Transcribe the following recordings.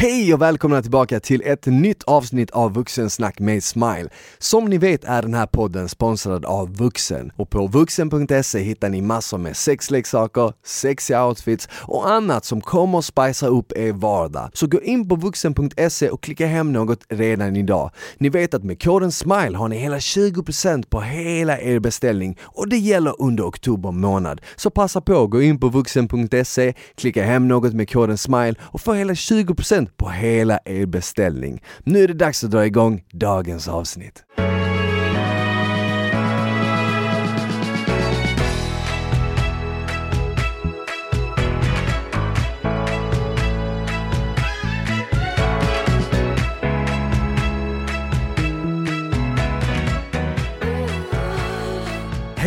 Hej och välkomna tillbaka till ett nytt avsnitt av Vuxensnack med Smile. Som ni vet är den här podden sponsrad av Vuxen och på vuxen.se hittar ni massor med sexleksaker, sexiga outfits och annat som kommer att spicea upp er vardag. Så gå in på vuxen.se och klicka hem något redan idag. Ni vet att med koden SMILE har ni hela 20% på hela er beställning och det gäller under oktober månad. Så passa på, gå in på vuxen.se, klicka hem något med koden SMILE och få hela 20% på hela er beställning. Nu är det dags att dra igång dagens avsnitt.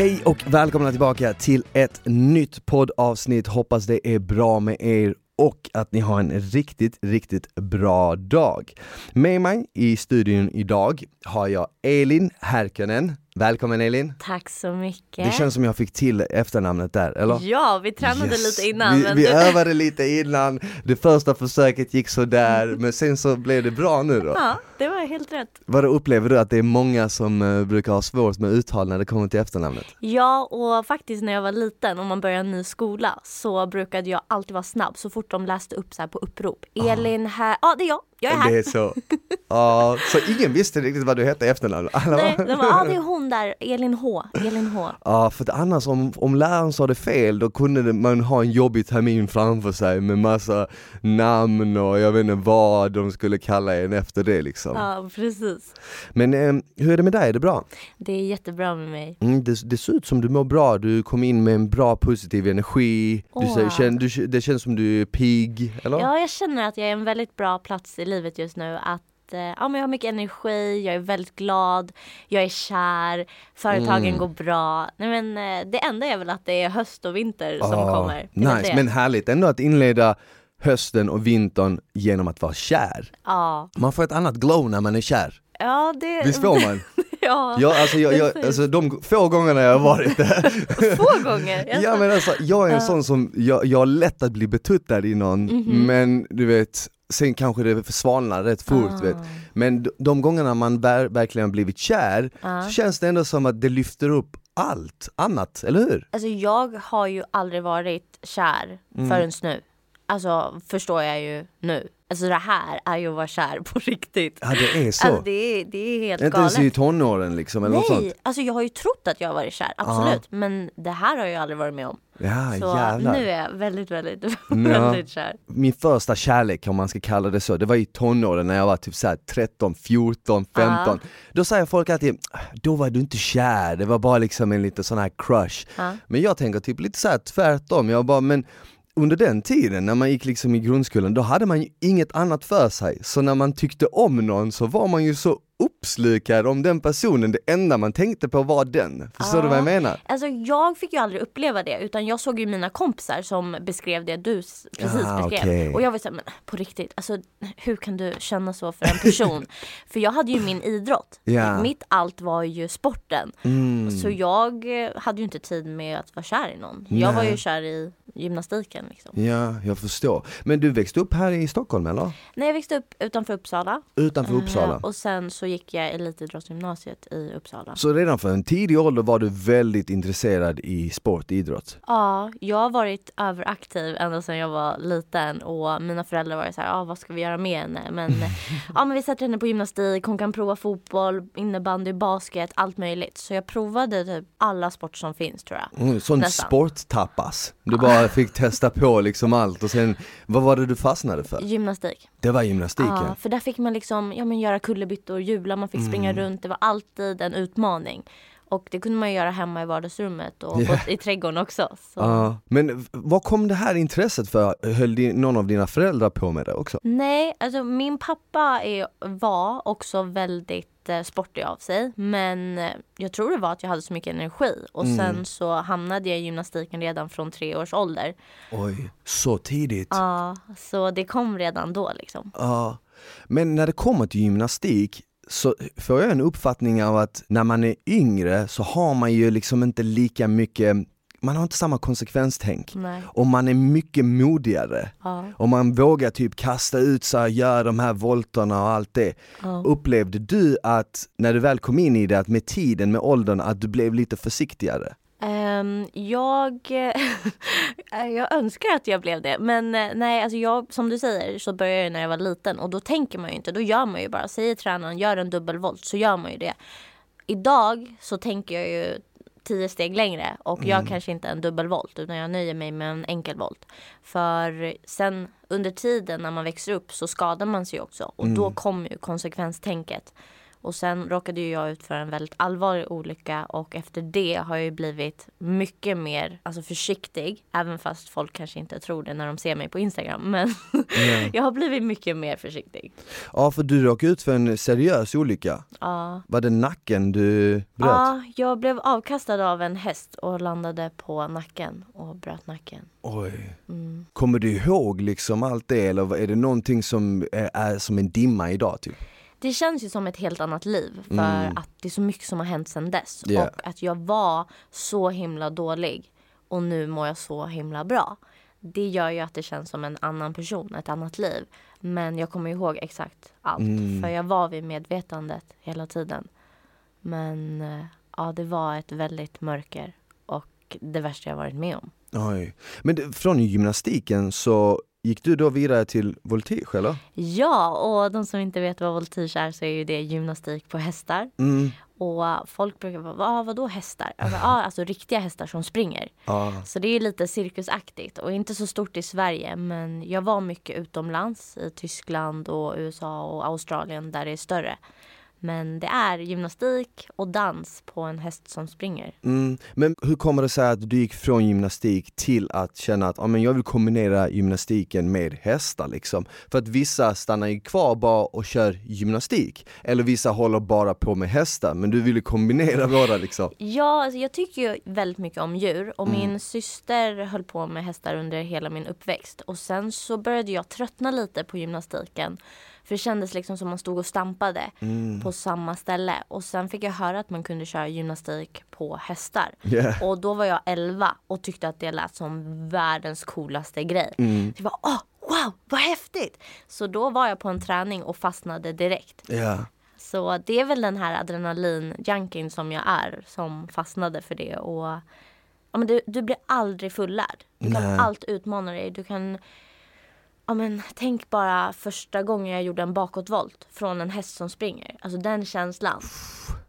Hej och välkomna tillbaka till ett nytt poddavsnitt. Hoppas det är bra med er och att ni har en riktigt, riktigt bra dag. Med mig i studion idag har jag Elin Härkönen. Välkommen Elin! Tack så mycket! Det känns som jag fick till efternamnet där, eller? Ja, vi tränade yes. lite innan. Vi, vi du... övade lite innan, det första försöket gick sådär, men sen så blev det bra nu då. Ja, det var helt rätt. Vad upplever du att det är många som uh, brukar ha svårt med uttal när det kommer till efternamnet? Ja, och faktiskt när jag var liten, om man började en ny skola, så brukade jag alltid vara snabb så fort de läste upp så på upprop. Elin här, ja ah, det är jag, jag är här. Det är så. Ja, så ingen visste riktigt vad du hette i efternamn? Nej, de var, ja det är hon där, Elin H. Elin H. Ja, för att annars om, om läraren sa det fel då kunde man ha en jobbig termin framför sig med massa namn och jag vet inte vad de skulle kalla en efter det liksom. Ja, precis. Men eh, hur är det med dig, är det bra? Det är jättebra med mig. Mm, det, det ser ut som du mår bra, du kom in med en bra positiv energi, du, oh. säger, du, det känns som du är pigg, eller? Ja, jag känner att jag är en väldigt bra plats i livet just nu att eh, ja, men jag har mycket energi, jag är väldigt glad, jag är kär, företagen mm. går bra. Nej, men, eh, det enda är väl att det är höst och vinter som oh, kommer. Nice, men härligt ändå att inleda hösten och vintern genom att vara kär. Ja. Man får ett annat glow när man är kär. Ja, det... Visst får man? ja, ja alltså, jag, jag, alltså de få gångerna jag har varit där Få gånger? ja men alltså, jag är en sån som, jag, jag har lätt att bli betuttad i någon, mm -hmm. men du vet, sen kanske det svalnar rätt fort ah. vet. Men de gångerna man ver verkligen blivit kär, ah. så känns det ändå som att det lyfter upp allt annat, eller hur? Alltså jag har ju aldrig varit kär mm. förrän nu. Alltså förstår jag ju nu. Alltså det här är ju att vara kär på riktigt. Ja det är så. Alltså det är, det är helt galet. Inte ens i tonåren liksom eller Nej, något sånt? alltså jag har ju trott att jag har varit kär, absolut. Ja. Men det här har jag aldrig varit med om. Ja, så jävlar. nu är jag väldigt, väldigt, väldigt kär. Min första kärlek om man ska kalla det så, det var i tonåren när jag var typ såhär 13, 14, 15. Uh. Då säger folk alltid, då var du inte kär, det var bara liksom en liten sån här crush. Men jag tänker typ lite såhär tvärtom, jag bara men under den tiden när man gick liksom i grundskolan, då hade man ju inget annat för sig. Så när man tyckte om någon så var man ju så uppslukad om den personen, det enda man tänkte på var den. Förstår ja. du vad jag menar? Alltså jag fick ju aldrig uppleva det utan jag såg ju mina kompisar som beskrev det du precis ah, beskrev. Okay. Och jag var såhär, men på riktigt, alltså hur kan du känna så för en person? för jag hade ju min idrott. Yeah. Mitt allt var ju sporten. Mm. Så jag hade ju inte tid med att vara kär i någon. Nej. Jag var ju kär i gymnastiken liksom. Ja, jag förstår. Men du växte upp här i Stockholm eller? Nej, jag växte upp utanför Uppsala. Utanför Uppsala? Uh, och sen så gick jag elitidrottsgymnasiet i Uppsala. Så redan från en tidig ålder var du väldigt intresserad i sport, idrott? Ja, jag har varit överaktiv ända sedan jag var liten och mina föräldrar var så här, ah, vad ska vi göra med henne? Men, ja, men vi sätter henne på gymnastik, hon kan prova fotboll, innebandy, basket, allt möjligt. Så jag provade typ alla sporter som finns tror jag. Mm, sån sporttapas? Du bara fick testa på liksom allt och sen, vad var det du fastnade för? Gymnastik. Det var gymnastiken? Ja, för där fick man liksom, ja men göra kullerbyttor, jubla, man fick springa mm. runt. Det var alltid en utmaning. Och det kunde man göra hemma i vardagsrummet och yeah. i trädgården också. Så. Uh, men var kom det här intresset för? Höll din, någon av dina föräldrar på med det också? Nej, alltså min pappa är, var också väldigt eh, sportig av sig. Men eh, jag tror det var att jag hade så mycket energi. Och mm. sen så hamnade jag i gymnastiken redan från tre års ålder. Oj, så tidigt? Ja, så det kom redan då liksom. Ja. Men när det kommer till gymnastik, så får jag en uppfattning av att när man är yngre så har man ju liksom inte lika mycket man har inte samma konsekvenstänk. Nej. Och man är mycket modigare. Ja. Och man vågar typ kasta ut sig, göra de här volterna och allt det. Ja. Upplevde du att, när du väl kom in i det, att med tiden, med åldern, att du blev lite försiktigare? Ehm, jag, jag önskar att jag blev det. Men eh, nej, alltså jag, som du säger så började jag när jag var liten och då tänker man ju inte. Då gör man ju bara. Säger tränaren gör en dubbelvolt så gör man ju det. Idag så tänker jag ju tio steg längre och jag kanske inte en dubbelvolt utan jag nöjer mig med en enkelvolt. För sen under tiden när man växer upp så skadar man sig också och då kommer ju konsekvenstänket. Och sen råkade ju jag ut för en väldigt allvarlig olycka och efter det har jag ju blivit mycket mer alltså försiktig. Även fast folk kanske inte tror det när de ser mig på Instagram. Men jag har blivit mycket mer försiktig. Ja, för du råkade ut för en seriös olycka. Ja. Var det nacken du bröt? Ja, jag blev avkastad av en häst och landade på nacken och bröt nacken. Oj. Mm. Kommer du ihåg liksom allt det eller är det någonting som är, är som en dimma idag typ? Det känns ju som ett helt annat liv för Mm. att det är så mycket som har hänt sedan dess. Ja. Och att jag var så himla dålig och nu mår jag så himla bra. Det gör ju att det känns som en annan person, ett annat liv. Men jag kommer ihåg exakt allt. Mm. För jag var vid medvetandet hela tiden. Men eh, ja, det var ett väldigt mörker och det värsta jag varit med om. Oj. Men från gymnastiken så gick du då vidare till voltige eller? Ja, och de som inte vet vad voltige är så är ju det gymnastik på hästar. Mm. Och folk brukar vara, ah, vadå hästar? Ja, ah, alltså riktiga hästar som springer. Ja. Så det är lite cirkusaktigt och inte så stort i Sverige. Men jag var mycket utomlands i Tyskland och USA och Australien där det är större. Men det är gymnastik och dans på en häst som springer. Mm. Men hur kommer det sig att du gick från gymnastik till att känna att ja, men jag vill kombinera gymnastiken med hästar liksom? För att vissa stannar ju kvar bara och kör gymnastik, eller vissa håller bara på med hästar, men du ville kombinera båda liksom? Ja, alltså jag tycker ju väldigt mycket om djur och min syster höll på med hästar under hela min uppväxt. Och sen så började jag tröttna lite på gymnastiken. För det kändes liksom som man stod och stampade på samma ställe. Och sen fick jag höra att man kunde köra gymnastik på hästar. Yeah. Och då var jag 11 och tyckte att det lät som världens coolaste grej. Mm. Det var åh, wow, vad häftigt! Så då var jag på en träning och fastnade direkt. Ja. Så det är väl den här adrenalin-junkin som jag är som fastnade för det. Och, ja, men du, du blir aldrig fullärd. Du kan Nej. allt utmana dig. Du kan, ja, men, tänk bara första gången jag gjorde en bakåtvolt från en häst som springer. Alltså den känslan.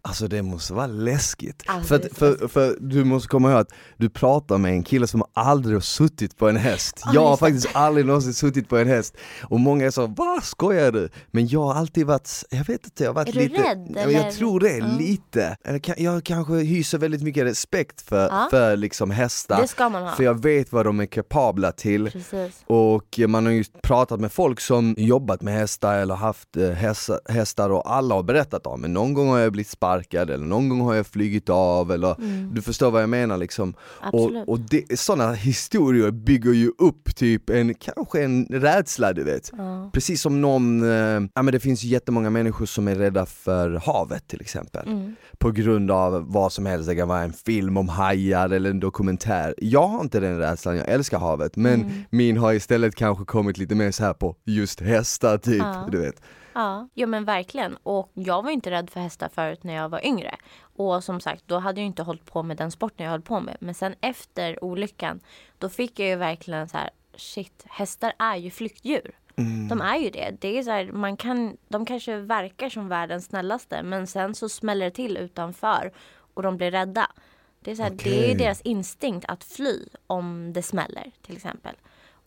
Alltså det måste vara läskigt. Alltså, för, är att, för, för du måste komma ihåg att du pratar med en kille som aldrig har suttit på en häst. Ja, jag har faktiskt aldrig någonsin suttit på en häst. Och många är så, vad skojar du? Men jag har alltid varit, jag vet inte, jag har varit Är du lite rädd, Ja, men Jag tror det, Ja. lite. Jag kanske hyser väldigt mycket respekt för, Ja. för liksom hästar. Det ska man ha. För jag vet vad de är kapabla till. Precis. Och man har ju pratat med folk som jobbat med hästar eller haft eh, hästar, hästar och alla har berättat om men någon gång har jag blivit sparkad eller någon gång har jag flugit av eller du förstår vad jag menar liksom. Absolut. Och, och det, sådana historier bygger ju upp typ en, kanske en rädsla du vet. Ja. Precis som någon, eh, ja men det finns jättemånga människor som är rädda för havet till exempel. Mm. På grund av vad som helst, det kan vara en film om hajar eller en dokumentär. Jag har inte den rädslan, jag älskar havet men Mm. min har istället kanske kommit lite mer så här på just hästar typ, Ja. du vet. Ja, ja men verkligen. Och jag var inte rädd för hästar förut när jag var yngre. Och som sagt, då hade jag inte hållit på med den sporten jag höll på med. Men sen efter olyckan, då fick jag ju verkligen så här, shit, hästar är ju flyktdjur. De är ju det. det är så här, man kan, de kanske verkar som världens snällaste men sen så smäller det till utanför och de blir rädda. Det är, så här, det Okej. är deras instinkt att fly om det smäller till exempel.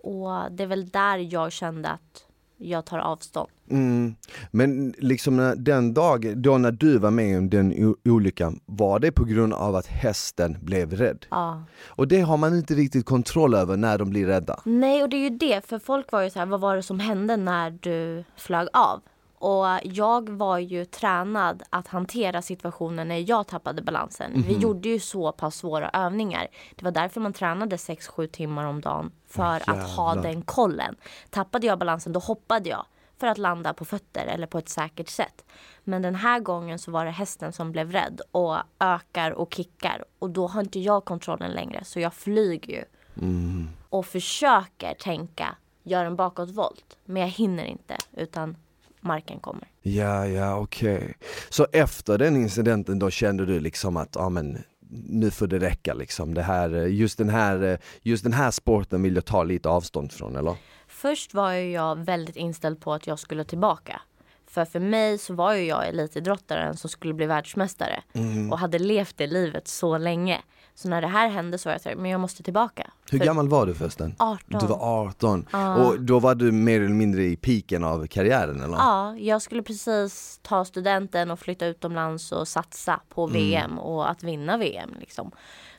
Och det är väl där jag kände att jag tar avstånd. Mm. Men liksom när, den dagen, då när du var med om den olyckan, var det på grund av att hästen blev rädd? Ja. Och det har man inte riktigt kontroll över när de blir rädda. Nej, och det är ju det. För folk var ju så här, vad var det som hände när du flög av? Och jag var ju tränad att hantera situationen när jag tappade balansen. Vi gjorde ju så pass svåra övningar. Det var därför man tränade 6-7 timmar om dagen. För att ha den kollen. Tappade jag balansen, då hoppade jag. för att landa på fötter eller på ett säkert sätt. Men den här gången så var det hästen som blev rädd och ökar och kickar och då har inte jag kontrollen längre så jag flyger ju. Mm. Och försöker tänka, gör en bakåtvolt. Men jag hinner inte utan marken kommer. Ja, ja, okej. Okay. Så efter den incidenten då kände du liksom att, ja men nu får det räcka liksom. Det här, just, den här, just den här sporten vill jag ta lite avstånd från eller? Först var jag väldigt inställd på att jag skulle tillbaka. För för mig så var ju jag elitidrottaren som skulle bli världsmästare. Mm. Och hade levt det livet så länge. Så när det här hände så var jag så men jag måste tillbaka. Hur för gammal var du förresten? 18. Du var 18. Ah. Och då var du mer eller mindre i piken av karriären eller? Ja, jag skulle precis ta studenten och flytta utomlands och satsa på mm. VM och att vinna VM liksom.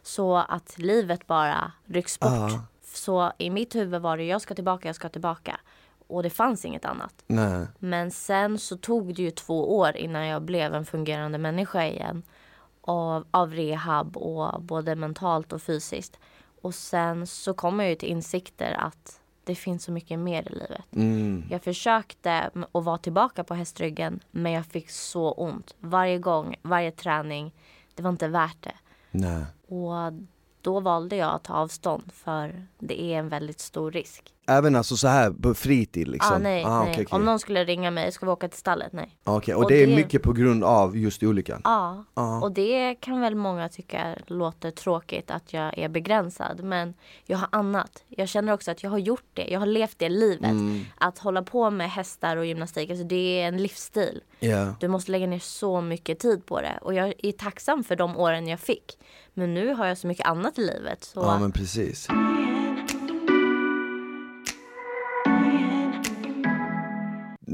Så att livet bara rycks bort. Ah. Så i mitt huvud var det jag ska tillbaka, jag ska tillbaka. Och det fanns inget annat. Nej. Men sen så tog det ju två år innan jag blev en fungerande människa igen av, av rehab och både mentalt och fysiskt. Och sen så kom jag ju till insikter att det finns så mycket mer i livet. Mm. Jag försökte att vara tillbaka på hästryggen men jag fick så ont. Varje gång, varje träning. Det var inte värt det. Nej. Och då valde jag att ta avstånd för det är en väldigt stor risk. Även alltså så här på fritid liksom? Ah, nej, ah, nej. Okay, okay. Om någon skulle ringa mig, ska vi åka till stallet? Nej. Okej, okay. och, och, det är mycket på grund av just olyckan? Ja, ah. och det kan väl många tycka låter tråkigt att jag är begränsad. Men jag har annat. Jag känner också att jag har gjort det. Jag har levt det livet. Mm. Att hålla på med hästar och gymnastik, alltså det är en livsstil. Yeah. Du måste lägga ner så mycket tid på det. Och jag är tacksam för de åren jag fick. Men nu har jag så mycket annat i livet. Så... Ja men precis.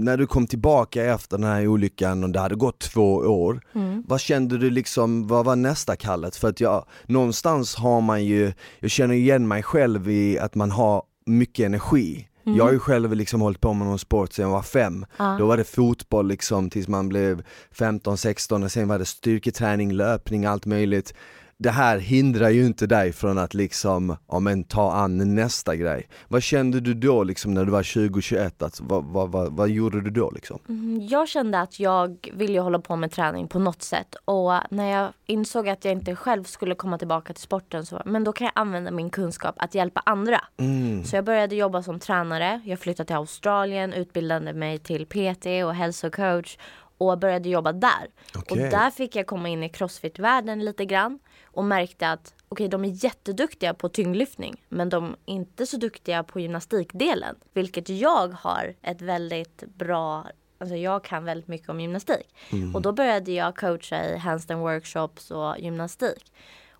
När du kom tillbaka efter den här olyckan och det hade gått två år, mm. vad kände du liksom, vad var nästa kallet? För att jag, någonstans har man ju, jag känner igen mig själv i att man har mycket energi. Mm. Jag har ju själv liksom hållit på med någon sport sedan jag var fem. Ah. Då var det fotboll liksom tills man blev 15-16 och sen var det styrketräning, löpning, allt möjligt det här hindrar ju inte dig från att liksom, ja men ta an nästa grej. Vad kände du då liksom när du var 20-21? Alltså, vad, vad, vad, vad, gjorde du då liksom? Mm, jag kände att jag ville hålla på med träning på något sätt och när jag insåg att jag inte själv skulle komma tillbaka till sporten så, men då kan jag använda min kunskap att hjälpa andra. Mm. Så jag började jobba som tränare, jag flyttade till Australien, utbildade mig till PT och hälsocoach och började jobba där. Okay. Och där fick jag komma in i crossfit-världen lite grann och märkte att okej, okay, de är jätteduktiga på tyngdlyftning men de är inte så duktiga på gymnastikdelen. Vilket jag har ett väldigt bra Alltså jag kan väldigt mycket om gymnastik. Mm. Och då började jag coacha i handstand workshops och gymnastik.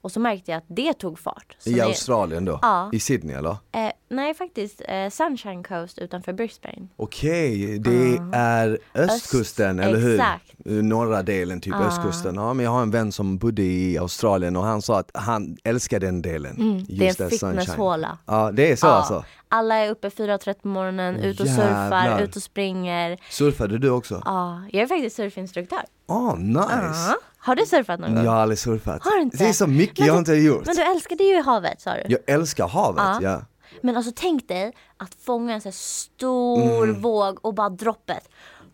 Och så märkte jag att det tog fart. Så I det, Australien då? Ja. I Sydney eller? Eh, nej faktiskt eh, Sunshine Coast utanför Brisbane. Okej, okay, det uh. är östkusten Öst, eller hur? Exakt. Norra delen, typ uh. östkusten. Ja men jag har en vän som bodde i Australien och han sa att han älskar den delen. Mm, det är en fitnesshåla. Ja det är så ja. alltså? Alla är uppe 4.30 på morgonen, ut och Jävlar. surfar, ut och springer. Surfade du också? Ja, jag är faktiskt surfinstruktör. Ah, nice! Uh. Har du surfat någon gång? Jag har aldrig surfat. Har du inte? Det är så mycket men jag du, inte gjort. Men du älskade ju havet sa du? Jag älskar havet, ja. ja. Men alltså tänk dig att fånga en så stor mm. våg och bara droppet.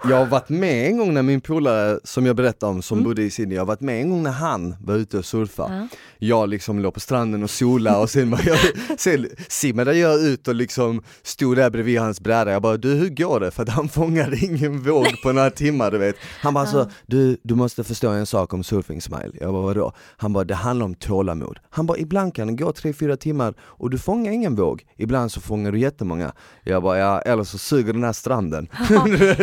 Jag har varit med en gång när min polare som jag berättade om som mm. bodde i Sydney, jag har varit med en gång när han var ute och surfa. Ja. Jag liksom låg på stranden och sola och sen, jag, sen simmade jag ut och liksom stod där bredvid hans bräda. Jag bara, du hur går det? För att han fångade ingen våg på några timmar du vet. Han bara, ja. du, du måste förstå en sak om surfing smile. Jag bara, vadå? Han bara, det handlar om tålamod. Han bara, ibland kan det gå tre fyra timmar och du fångar ingen våg. Ibland så fångar du jättemånga. Jag bara, ja eller så suger den här stranden.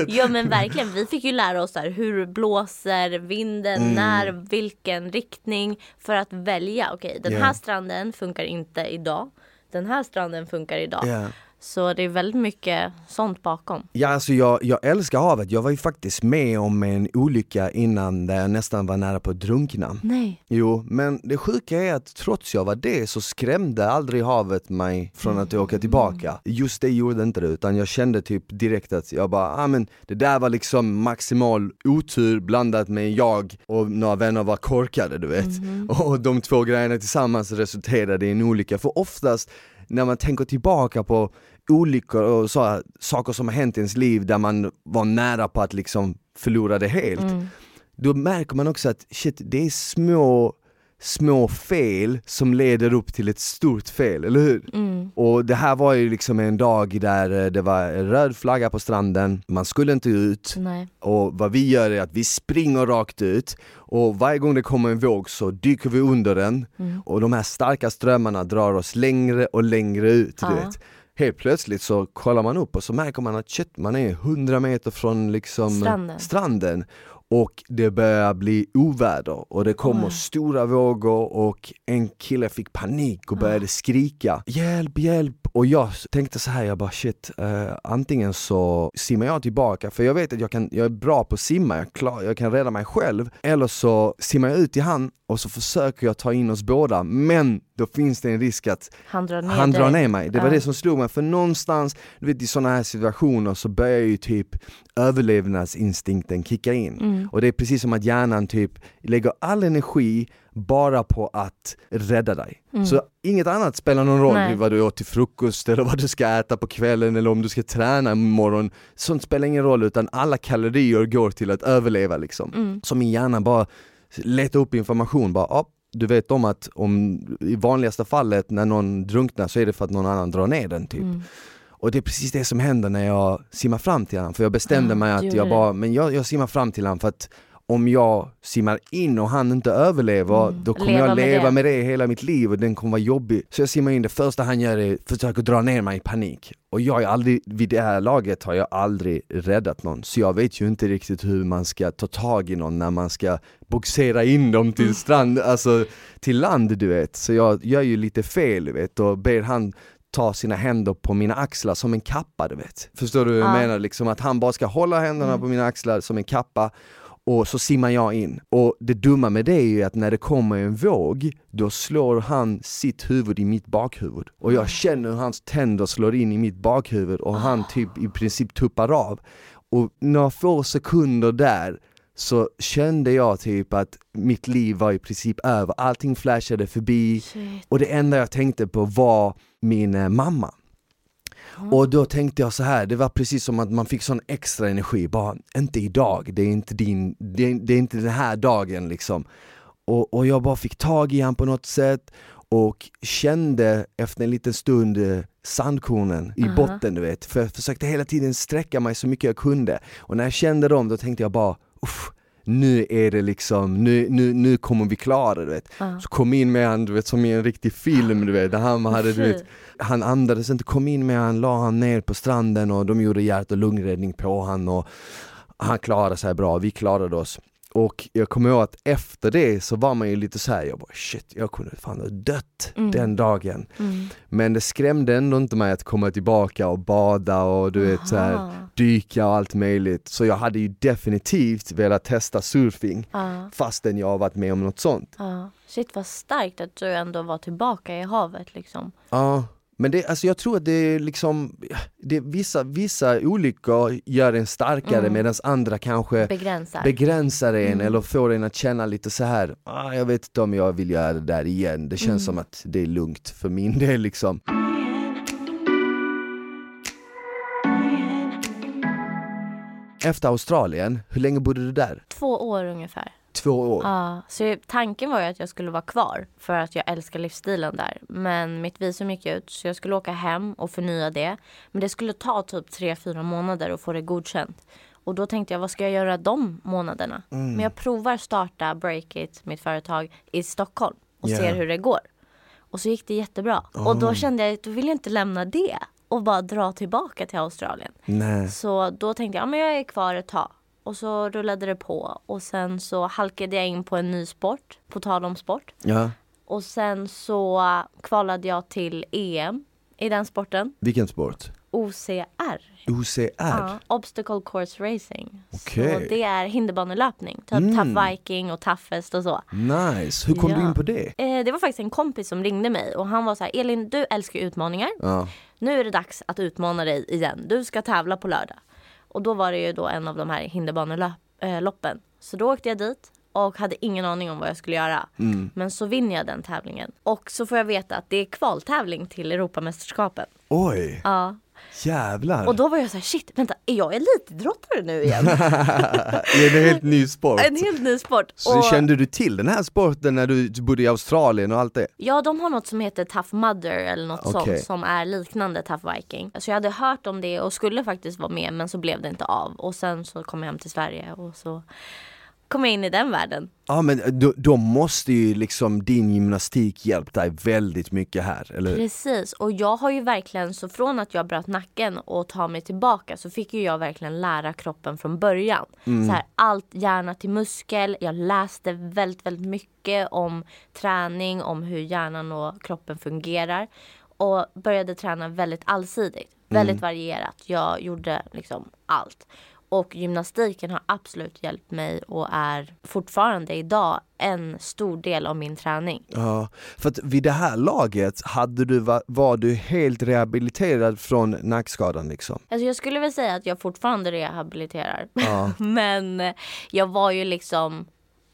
ja men verkligen, vi fick ju lära oss här, hur blåser vinden, mm. när, vilken riktning för att välja. Okej, okay, den yeah. här stranden funkar inte idag. Den här stranden funkar idag. Yeah. Så det är väldigt mycket sånt bakom. Ja, alltså jag, jag älskar havet. Jag var ju faktiskt med om en olycka innan där jag nästan var nära på att drunkna. Nej. Jo, men det sjuka är att trots jag var det så skrämde aldrig havet mig från att åka tillbaka. Just det gjorde inte det, utan jag kände typ direkt att jag bara, ah, men det där var liksom maximal otur blandat med jag och några vänner var korkade du vet. Mm. Och de två grejerna tillsammans resulterade i en olycka. För oftast när man tänker tillbaka på olyckor och så, saker som har hänt i ens liv där man var nära på att liksom förlora det helt. Mm. Då märker man också att shit, det är små små fel som leder upp till ett stort fel, eller hur? Mm. Och det här var ju liksom en dag där eh, det var röd flagga på stranden, man skulle inte ut Nej. och vad vi gör är att vi springer rakt ut och varje gång det kommer en våg så dyker vi under den mm. och de här starka strömmarna drar oss längre och längre ut. Ja. Vet. Helt plötsligt så kollar man upp och så märker man att shit, man är 100 meter från liksom stranden. stranden och det börjar bli oväder och det kommer oh. stora vågor och en kille fick panik och började oh. skrika Hjälp, hjälp! Och jag tänkte så här, jag bara shit, uh, antingen så simmar jag tillbaka för jag vet att jag, kan, jag är bra på att simma, jag, klar, jag kan rädda mig själv. Eller så simmar jag ut i han och så försöker jag ta in oss båda men då finns det en risk att han drar ner, han drar ner mig. Det var ja. det som slog mig, för någonstans, du vet i sådana här situationer så börjar ju typ överlevnadsinstinkten kicka in. Mm. Och det är precis som att hjärnan typ lägger all energi bara på att rädda dig. Mm. Så inget annat spelar någon roll, Nej. vad du åt till frukost eller vad du ska äta på kvällen eller om du ska träna imorgon. Sånt spelar ingen roll utan alla kalorier går till att överleva liksom. Mm. Så min hjärna bara letar upp information, bara oh, du vet om att om, i vanligaste fallet när någon drunknar så är det för att någon annan drar ner den typ. Mm. Och det är precis det som händer när jag simmar fram till honom, för jag bestämde ah, mig att jag bara, men jag, jag simmar fram till honom för att om jag simmar in och han inte överlever, mm. då kommer leva jag leva med det. med det hela mitt liv och den kommer vara jobbig. Så jag simmar in, det första han gör är att försöka dra ner mig i panik. Och jag är aldrig, vid det här laget har jag aldrig räddat någon, så jag vet ju inte riktigt hur man ska ta tag i någon när man ska boxera in dem till mm. strand, alltså till land du vet. Så jag gör ju lite fel du vet och ber han ta sina händer på mina axlar som en kappa du vet. Förstår du hur jag menar? Liksom att han bara ska hålla händerna mm. på mina axlar som en kappa och så simmar jag in. Och det dumma med det är ju att när det kommer en våg, då slår han sitt huvud i mitt bakhuvud. Och jag känner hur hans tänder slår in i mitt bakhuvud och han typ i princip tuppar av. Och några få sekunder där så kände jag typ att mitt liv var i princip över, allting flashade förbi Shit. och det enda jag tänkte på var min eh, mamma. Mm. Och då tänkte jag så här, det var precis som att man fick sån extra energi, bara inte idag, det är inte, din, det är, det är inte den här dagen liksom. Och, och jag bara fick tag i han på något sätt och kände efter en liten stund eh, sandkornen i uh -huh. botten du vet, för jag försökte hela tiden sträcka mig så mycket jag kunde. Och när jag kände dem då tänkte jag bara, uff, nu är det liksom, nu, nu, nu kommer vi klara det. Uh. Så kom in med han du vet, som i en riktig film, du vet, där han hade, du vet, han andades inte, kom in med han, la han ner på stranden och de gjorde hjärt och lungräddning på han och han klarade sig bra, vi klarade oss. Och jag kommer ihåg att efter det så var man ju lite såhär, jag bara shit, jag kunde fan ha dött mm. den dagen. Mm. Men det skrämde ändå inte mig att komma tillbaka och bada och du vet så här, dyka och allt möjligt. Så jag hade ju definitivt velat testa surfing ah. fastän jag har varit med om något sånt. Ah. Shit vad starkt att du ändå var tillbaka i havet liksom. Ja. Men det, alltså jag tror att det är liksom, det, vissa, vissa olyckor gör en starkare mm. medan andra kanske begränsar, begränsar en mm. eller får en att känna lite så här. Ah, jag vet inte om jag vill göra det där igen, det känns mm. som att det är lugnt för min del liksom. Efter Australien, hur länge bodde du där? Två år ungefär två år. Ja, så tanken var ju att jag skulle vara kvar för att jag älskar livsstilen där. Men mitt visum gick ut så jag skulle åka hem och förnya det. Men det skulle ta typ tre fyra månader att få det godkänt. Och då tänkte jag, vad ska jag göra de månaderna? Mm. Men jag provar starta Breakit, mitt företag, i Stockholm och yeah. ser hur det går. Och så gick det jättebra. Oh. Och då kände jag, då vill jag inte lämna det och bara dra tillbaka till Australien. Nej. Så då tänkte jag, ja, men jag är kvar ett tag och så rullade det på och sen så halkade jag in på en ny sport, på tal om sport. Ja. Och sen så kvalade jag till EM i den sporten. Vilken sport? OCR. OCR? Ja, Obstacle Course Racing. Okay. Så det är hinderbanelöpning, typ mm. Tough Viking och Toughest och så. Nice, hur kom ja. du in på det? Eh, det var faktiskt en kompis som ringde mig och han var så här, Elin du älskar utmaningar. Ja. Nu är det dags att utmana dig igen. Du ska tävla på lördag. Och då var det ju då en av de här hinderbaneloppen. Så då åkte jag dit och hade ingen aning om vad jag skulle göra. Mm. Men så vinner jag den tävlingen. Och så får jag veta att det är kvaltävling till Europamästerskapen. Oj! Ja, Jävlar! Och då var jag så här, shit, vänta, är jag elitidrottare nu igen? är det en helt ny sport? En helt ny sport. Så och... kände du till den här sporten när du bodde i Australien och allt det? Ja, de har något som heter Tough Mudder eller något okay. sånt som är liknande Tough Viking. Så jag hade hört om det och skulle faktiskt vara med men så blev det inte av. Och sen så kom jag hem till Sverige och så kom jag in i den världen. Ja men då, då, måste ju liksom din gymnastik hjälpt dig väldigt mycket här, eller Precis, och jag har ju verkligen, så från att jag bröt nacken och ta mig tillbaka så fick ju jag verkligen lära kroppen från början. Mm. Så här, allt hjärna till muskel, jag läste väldigt, väldigt mycket om träning, om hur hjärnan och kroppen fungerar. Och började träna väldigt allsidigt, väldigt mm. varierat. Jag gjorde liksom allt. Och gymnastiken har absolut hjälpt mig och är fortfarande idag en stor del av min träning. Ja, för att vid det här laget hade du, var du helt rehabiliterad från nackskadan liksom? Alltså jag skulle väl säga att jag fortfarande rehabiliterar. Ja. Men jag var ju liksom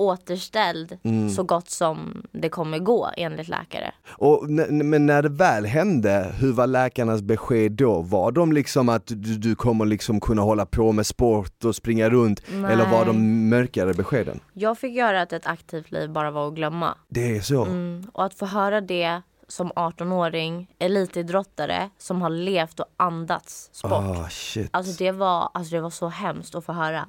återställd mm. så gott som det kommer gå enligt läkare. Och, men när det väl hände, hur var läkarnas besked då? Var de liksom att du, du kommer liksom kunna hålla på med sport och springa runt? Nej. Eller var de mörkare beskeden? Jag fick göra att ett aktivt liv bara var att glömma. Det är så? Mm. Och att få höra det som 18-åring, elitidrottare som har levt och andats sport. Oh, shit. Alltså det var, alltså det var så hemskt att få höra.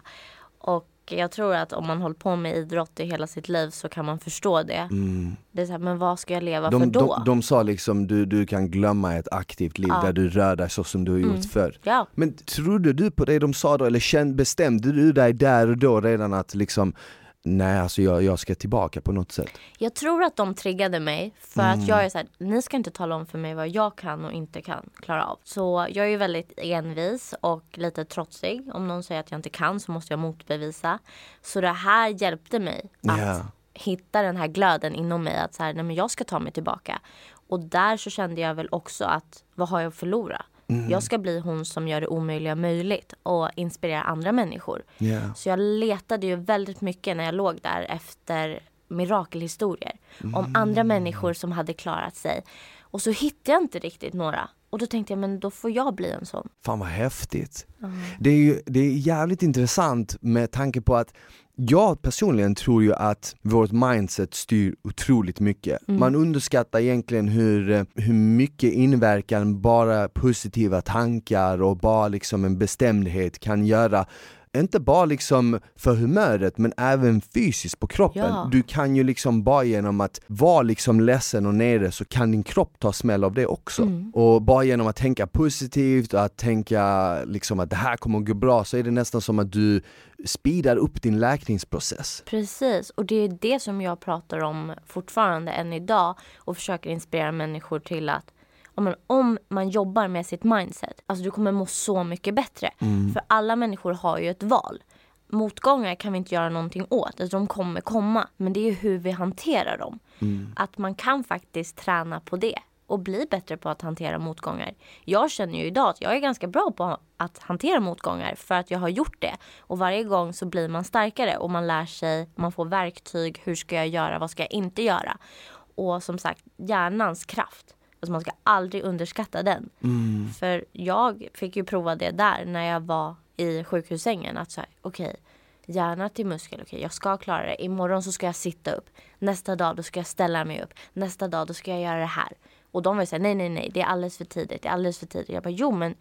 Och jag tror att om man håller på med idrott i hela sitt liv så kan man förstå det. Mm. Det är så här, men vad ska jag leva de, för då? De, de sa liksom du, du kan glömma ett aktivt liv ja. där du rör dig så som du har gjort mm. förr. Ja. Men trodde du på det de sa då eller bestämde du dig där och då redan att liksom nej alltså jag, jag ska tillbaka på något sätt. Jag tror att de triggade mig för mm. att jag är såhär, ni ska inte tala om för mig vad jag kan och inte kan klara av. Så jag är väldigt envis och lite trotsig. Om någon säger att jag inte kan så måste jag motbevisa. Så det här hjälpte mig att yeah. hitta den här glöden inom mig att så här, nej men jag ska ta mig tillbaka. Och där så kände jag väl också att vad har jag att förlora? Mm. Jag ska bli hon som gör det omöjliga möjligt och inspirerar andra människor. Yeah. Så jag letade ju väldigt mycket när jag låg där efter mirakelhistorier mm. om andra människor som hade klarat sig. Och så hittade jag inte riktigt några. Och då tänkte jag, men då får jag bli en sån. Fan vad häftigt. Mm. Det, är ju, det är jävligt intressant med tanke på att jag personligen tror ju att vårt mindset styr otroligt mycket. Mm. Man underskattar egentligen hur, eh, hur mycket inverkan bara positiva tankar och bara liksom en bestämdhet kan göra inte bara liksom för humöret men även fysiskt på kroppen. Ja. Du kan ju liksom bara genom att vara liksom ledsen och nere så kan din kropp ta smäll av det också. Mm. Och bara genom att tänka positivt och att tänka liksom att det här kommer att gå bra så är det nästan som att du speedar upp din läkningsprocess. Precis, och det är det som jag pratar om fortfarande än idag och försöker inspirera människor till att men, om man jobbar med sitt mindset, alltså du kommer må så mycket bättre. Mm. För alla människor har ju ett val. Motgångar kan vi inte göra någonting åt, alltså de kommer komma. Men det är hur vi hanterar dem. Mm. Att man kan faktiskt träna på det och bli bättre på att hantera motgångar. Jag känner ju idag att jag är ganska bra på att hantera motgångar för att jag har gjort det. Och varje gång så blir man starkare och man lär sig, man får verktyg. Hur ska jag göra? Vad ska jag inte göra? Och som sagt, hjärnans kraft. Alltså man ska aldrig underskatta den. Mm. För jag fick ju prova det där när jag var i sjukhussängen. Att säga, okej, okay, hjärna till muskel, okej okay, jag ska klara det. Imorgon så ska jag sitta upp. Nästa dag då ska jag ställa mig upp. Nästa dag då ska jag göra det här. Och de var såhär, nej nej nej det är alldeles för tidigt, det är alldeles för tidigt. Jag bara, jo men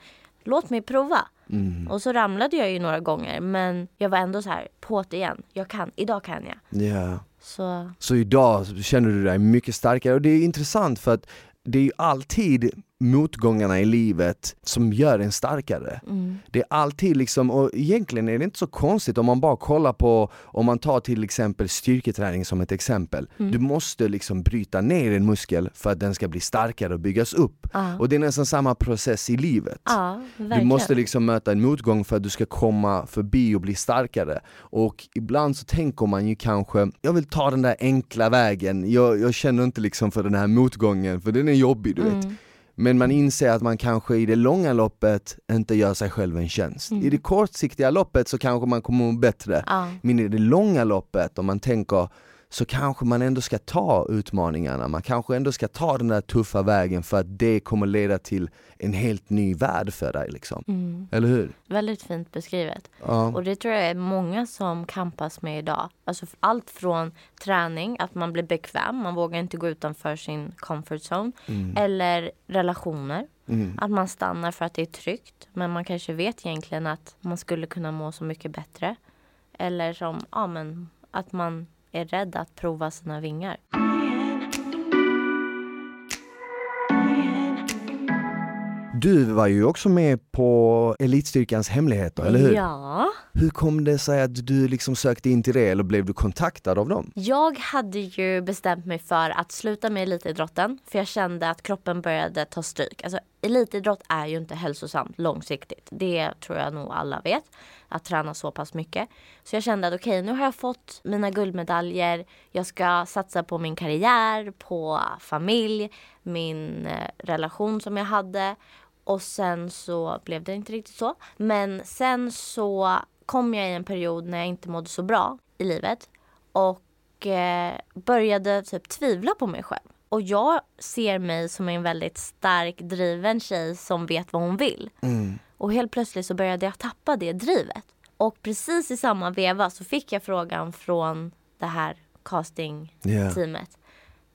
låt mig prova. Mm. Och så ramlade jag ju några gånger men jag var ändå så här, på't igen, jag kan, idag kan jag. Yeah. Så. så idag känner du dig mycket starkare och det är intressant för att det är ju alltid motgångarna i livet som gör en starkare. Mm. Det är alltid liksom, och egentligen är det inte så konstigt om man bara kollar på, om man tar till exempel styrketräning som ett exempel. Mm. Du måste liksom bryta ner en muskel för att den ska bli starkare och byggas upp. Ah. Och det är nästan samma process i livet. Ah, du måste liksom möta en motgång för att du ska komma förbi och bli starkare. Och ibland så tänker man ju kanske, jag vill ta den där enkla vägen, jag, jag känner inte liksom för den här motgången för den är jobbig du mm. vet. Men man inser att man kanske i det långa loppet inte gör sig själv en tjänst. Mm. I det kortsiktiga loppet så kanske man kommer må bättre. Ja. Men i det långa loppet, om man tänker så kanske man ändå ska ta utmaningarna, man kanske ändå ska ta den där tuffa vägen för att det kommer leda till en helt ny värld för dig. Liksom. Mm. Eller hur? Väldigt fint beskrivet. Ja. Och det tror jag är många som kampas med idag. Alltså allt från träning, att man blir bekväm, man vågar inte gå utanför sin comfort zone. Mm. Eller relationer. Mm. Att man stannar för att det är tryggt men man kanske vet egentligen att man skulle kunna må så mycket bättre. Eller som, ja men att man är rädd att prova sina vingar. Du var ju också med på Elitstyrkans hemligheter, eller hur? Ja. Hur kom det sig att du liksom sökte in till det eller blev du kontaktad av dem? Jag hade ju bestämt mig för att sluta med elitidrotten för jag kände att kroppen började ta stryk. Alltså elitidrott är ju inte hälsosamt långsiktigt. Det tror jag nog alla vet. Att träna så pass mycket. Så jag kände att okej, okay, nu har jag fått mina guldmedaljer. Jag ska satsa på min karriär, på familj, min eh, relation som jag hade. Och sen så blev det inte riktigt så. Men sen så kom jag i en period när jag inte mådde så bra i livet. Och eh, började typ tvivla på mig själv. Och jag ser mig som en väldigt stark, driven tjej som vet vad hon vill. Mm. Och helt plötsligt så började jag tappa det drivet. Och precis i samma veva så fick jag frågan från det här castingteamet. Yeah.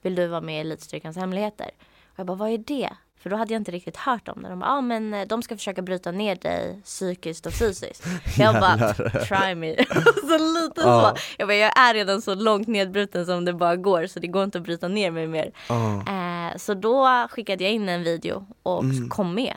Vill du vara med i Elitstyrkans hemligheter? Och jag bara, vad är det? För då hade jag inte riktigt hört om det. De bara, ah, men eh, de ska försöka bryta ner dig psykiskt och fysiskt. Jag bara, try me. så lite så. Jag bara, jag är redan så långt nedbruten som det bara går så det går inte att bryta ner mig mer. Eh, så då skickade jag in en video och mm. kom med.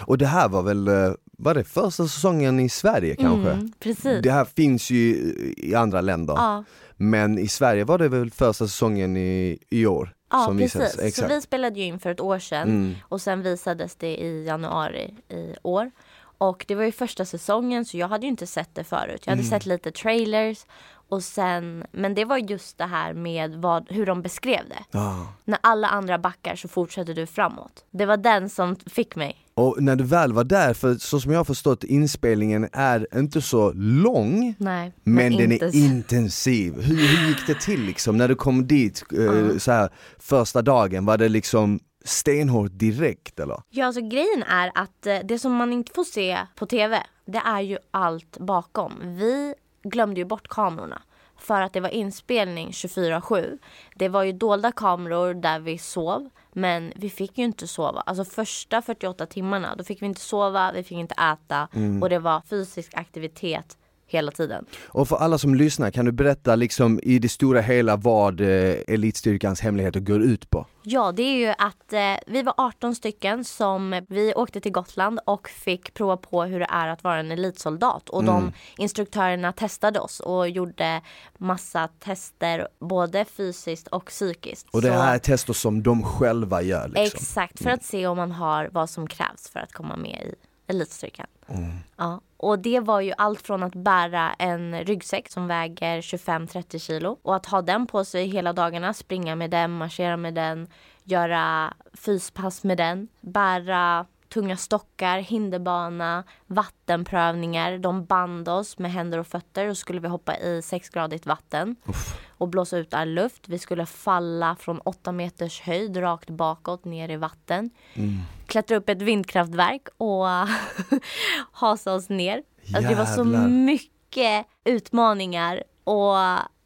Och det här var väl, eh, var det första säsongen i Sverige kanske? Mm, precis. Det här finns ju i andra länder. Ja. Men i Sverige var det väl första säsongen i, i år? Ja precis, visades. så vi spelade ju in för ett år sedan mm. och sen visades det i januari i år. Och det var ju första säsongen så jag hade ju inte sett det förut. Jag hade mm. sett lite trailers och sen, men det var just det här med vad, hur de beskrev det. Ah. När alla andra backar så fortsätter du framåt. Det var den som fick mig. Och när du väl var där, för så som jag har förstått inspelningen är inte så lång Nej, men, men den är intensiv. Hur, hur, gick det till liksom när du kom dit uh. så här, första dagen? Var det liksom stenhårt direkt eller? Ja alltså grejen är att eh, det som man inte får se på TV det är ju allt bakom. Vi glömde ju bort kamerorna för att det var inspelning 24-7. Det var ju dolda kameror där vi sov. Men vi fick ju inte sova. Alltså första 48 timmarna då fick vi inte sova, vi fick inte äta mm. och det var fysisk aktivitet hela tiden. Och för alla som lyssnar, kan du berätta liksom i det stora hela vad eh, Elitstyrkans hemligheter går ut på? Ja, det är ju att eh, vi var 18 stycken som vi åkte till Gotland och fick prova på hur det är att vara en elitsoldat. Och mm. de instruktörerna testade oss och gjorde massa tester både fysiskt och psykiskt. Och det här är tester som de själva gör? Liksom. Exakt, för mm. att se om man har vad som krävs för att komma med i elitstyrkan. Mm. Ja. Och det var ju allt från att bära en ryggsäck som väger 25-30 kilo och att ha den på sig hela dagarna, springa med den, marschera med den, göra fyspass med den, bära tunga stockar, hinderbana, vattenprövningar. De band oss med händer och fötter och skulle vi hoppa i sexgradigt vatten Uff. och blåsa ut all luft. Vi skulle falla från åtta meters höjd rakt bakåt ner i vatten. Mm. Klättra upp ett vindkraftverk och hasa oss ner. Alltså, det var så mycket utmaningar och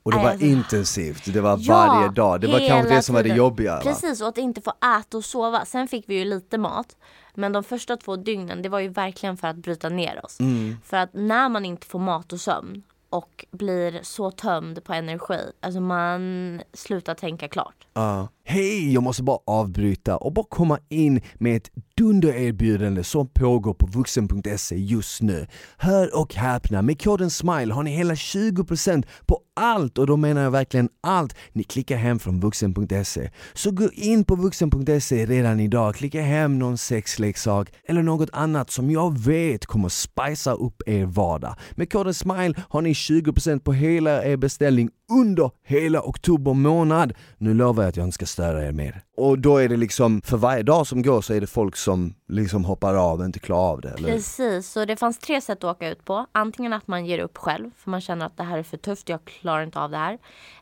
och det var alltså, intensivt, det var ja, varje dag, det var kanske det som var det jobbiga. Precis, och att inte få äta och sova. Sen fick vi ju lite mat. Men de första två dygnen, det var ju verkligen för att bryta ner oss. Mm. För att när man inte får mat och sömn och blir så tömd på energi, alltså man slutar tänka klart. Uh. Hej, jag måste bara avbryta och bara komma in med ett dundererbjudande som pågår på vuxen.se just nu. Hör och häpna, med koden SMILE har ni hela 20% på allt och då menar jag verkligen allt ni klickar hem från vuxen.se. Så gå in på vuxen.se redan idag, klicka hem någon sexleksak eller något annat som jag vet kommer spicea upp er vardag. Med koden SMILE har ni 20% på hela er beställning under hela oktober månad. Nu lovar jag att jag inte ska störa er mer. Och då är det liksom, för varje dag som går så är det folk som liksom hoppar av och inte klarar av det. Eller? Precis, så det fanns tre sätt att åka ut på. Antingen att man ger upp själv, för man känner att det här är för tufft, jag klarar inte av det här.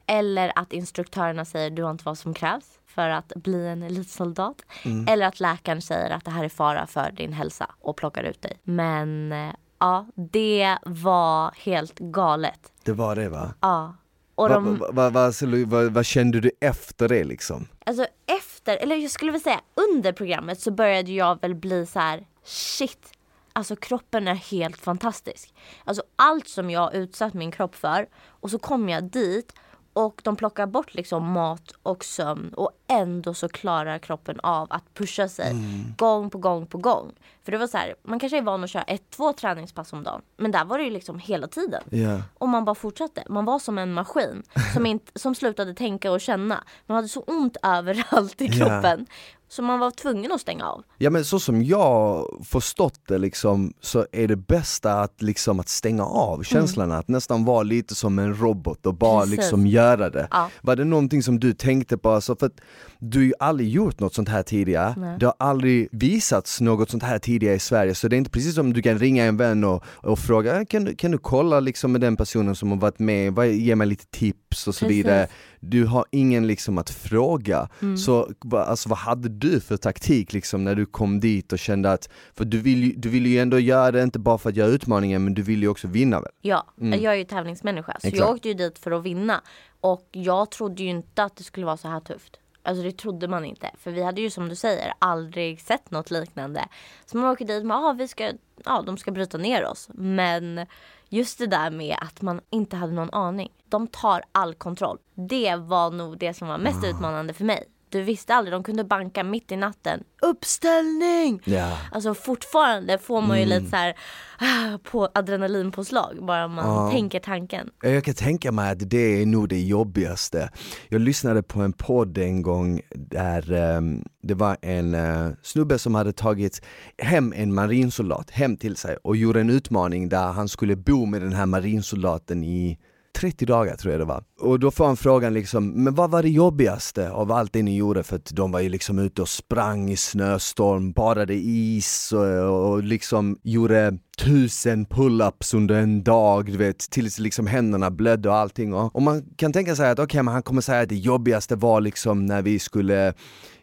Eller att instruktörerna säger du har inte vad som krävs för att bli en elitsoldat. Mm. Eller att läkaren säger att det här är fara för din hälsa och plockar ut dig. Men eh, ja, det var helt galet. Det var det va? Ja. Och de... vad va, va, va, va, kände du efter det liksom? Alltså efter, eller jag skulle vilja säga under programmet så började jag väl bli så här: shit, alltså kroppen är helt fantastisk. Alltså allt som jag utsatt min kropp för och så kom jag dit och de plockar bort liksom mat och sömn och ändå så klarar kroppen av att pusha sig mm. gång på gång på gång. För det var så här, man kanske är van att köra ett, två träningspass om dagen. Men där var det ju liksom hela tiden. Yeah. Och man bara fortsatte. Man var som en maskin som, inte, som slutade tänka och känna. Man hade så ont överallt i kroppen. Yeah. Så man var tvungen att stänga av. Ja men så som jag förstått det liksom, så är det bästa att, liksom, att stänga av mm. känslorna, mm. att nästan vara lite som en robot och bara Precis. liksom göra det. Ja. Var det någonting som du tänkte på? Alltså, för att du har ju aldrig gjort något sånt här tidigare, Nej. det har aldrig visats något sånt här tidigare i Sverige, så det är inte precis som du kan ringa en vän och, och fråga, äh, kan du, kan du kolla liksom med den personen som har varit med, ge mig lite tips och så Precis. vidare du har ingen liksom att fråga. Mm. Så alltså, vad hade du för taktik liksom när du kom dit och kände att, för du vill, du vill ju ändå göra det inte bara för att göra utmaningen men du vill ju också vinna väl? Ja, mm. jag är ju tävlingsmänniska så Exakt. jag åkte ju dit för att vinna och jag trodde ju inte att det skulle vara så här tufft. Alltså det trodde man inte. För vi hade ju som du säger aldrig sett något liknande. Så man åker dit och ah, vi ska, ja, de ska bryta ner oss. Men just det där med att man inte hade någon aning. De tar all kontroll. Det var nog det som var mest utmanande för mig du visste aldrig, de kunde banka mitt i natten. Uppställning! Ja. Alltså fortfarande får man ju mm. lite så här, ah, på adrenalinpåslag bara man ja. tänker tanken. Jag kan tänka mig att det är nog det jobbigaste. Jag lyssnade på en podd en gång där um, det var en uh, snubbe som hade tagit hem en marinsoldat hem till sig och gjorde en utmaning där han skulle bo med den här marinsoldaten i 30 dagar tror jag det var. Och då får han frågan liksom, men vad var det jobbigaste av allt det ni gjorde? För att de var ju liksom ute och sprang i snöstorm, badade i is och, och liksom gjorde tusen pull-ups under en dag, du vet, tills liksom händerna blödde och allting. Och, och man kan tänka sig att okej, okay, men han kommer säga att det jobbigaste var liksom när vi skulle,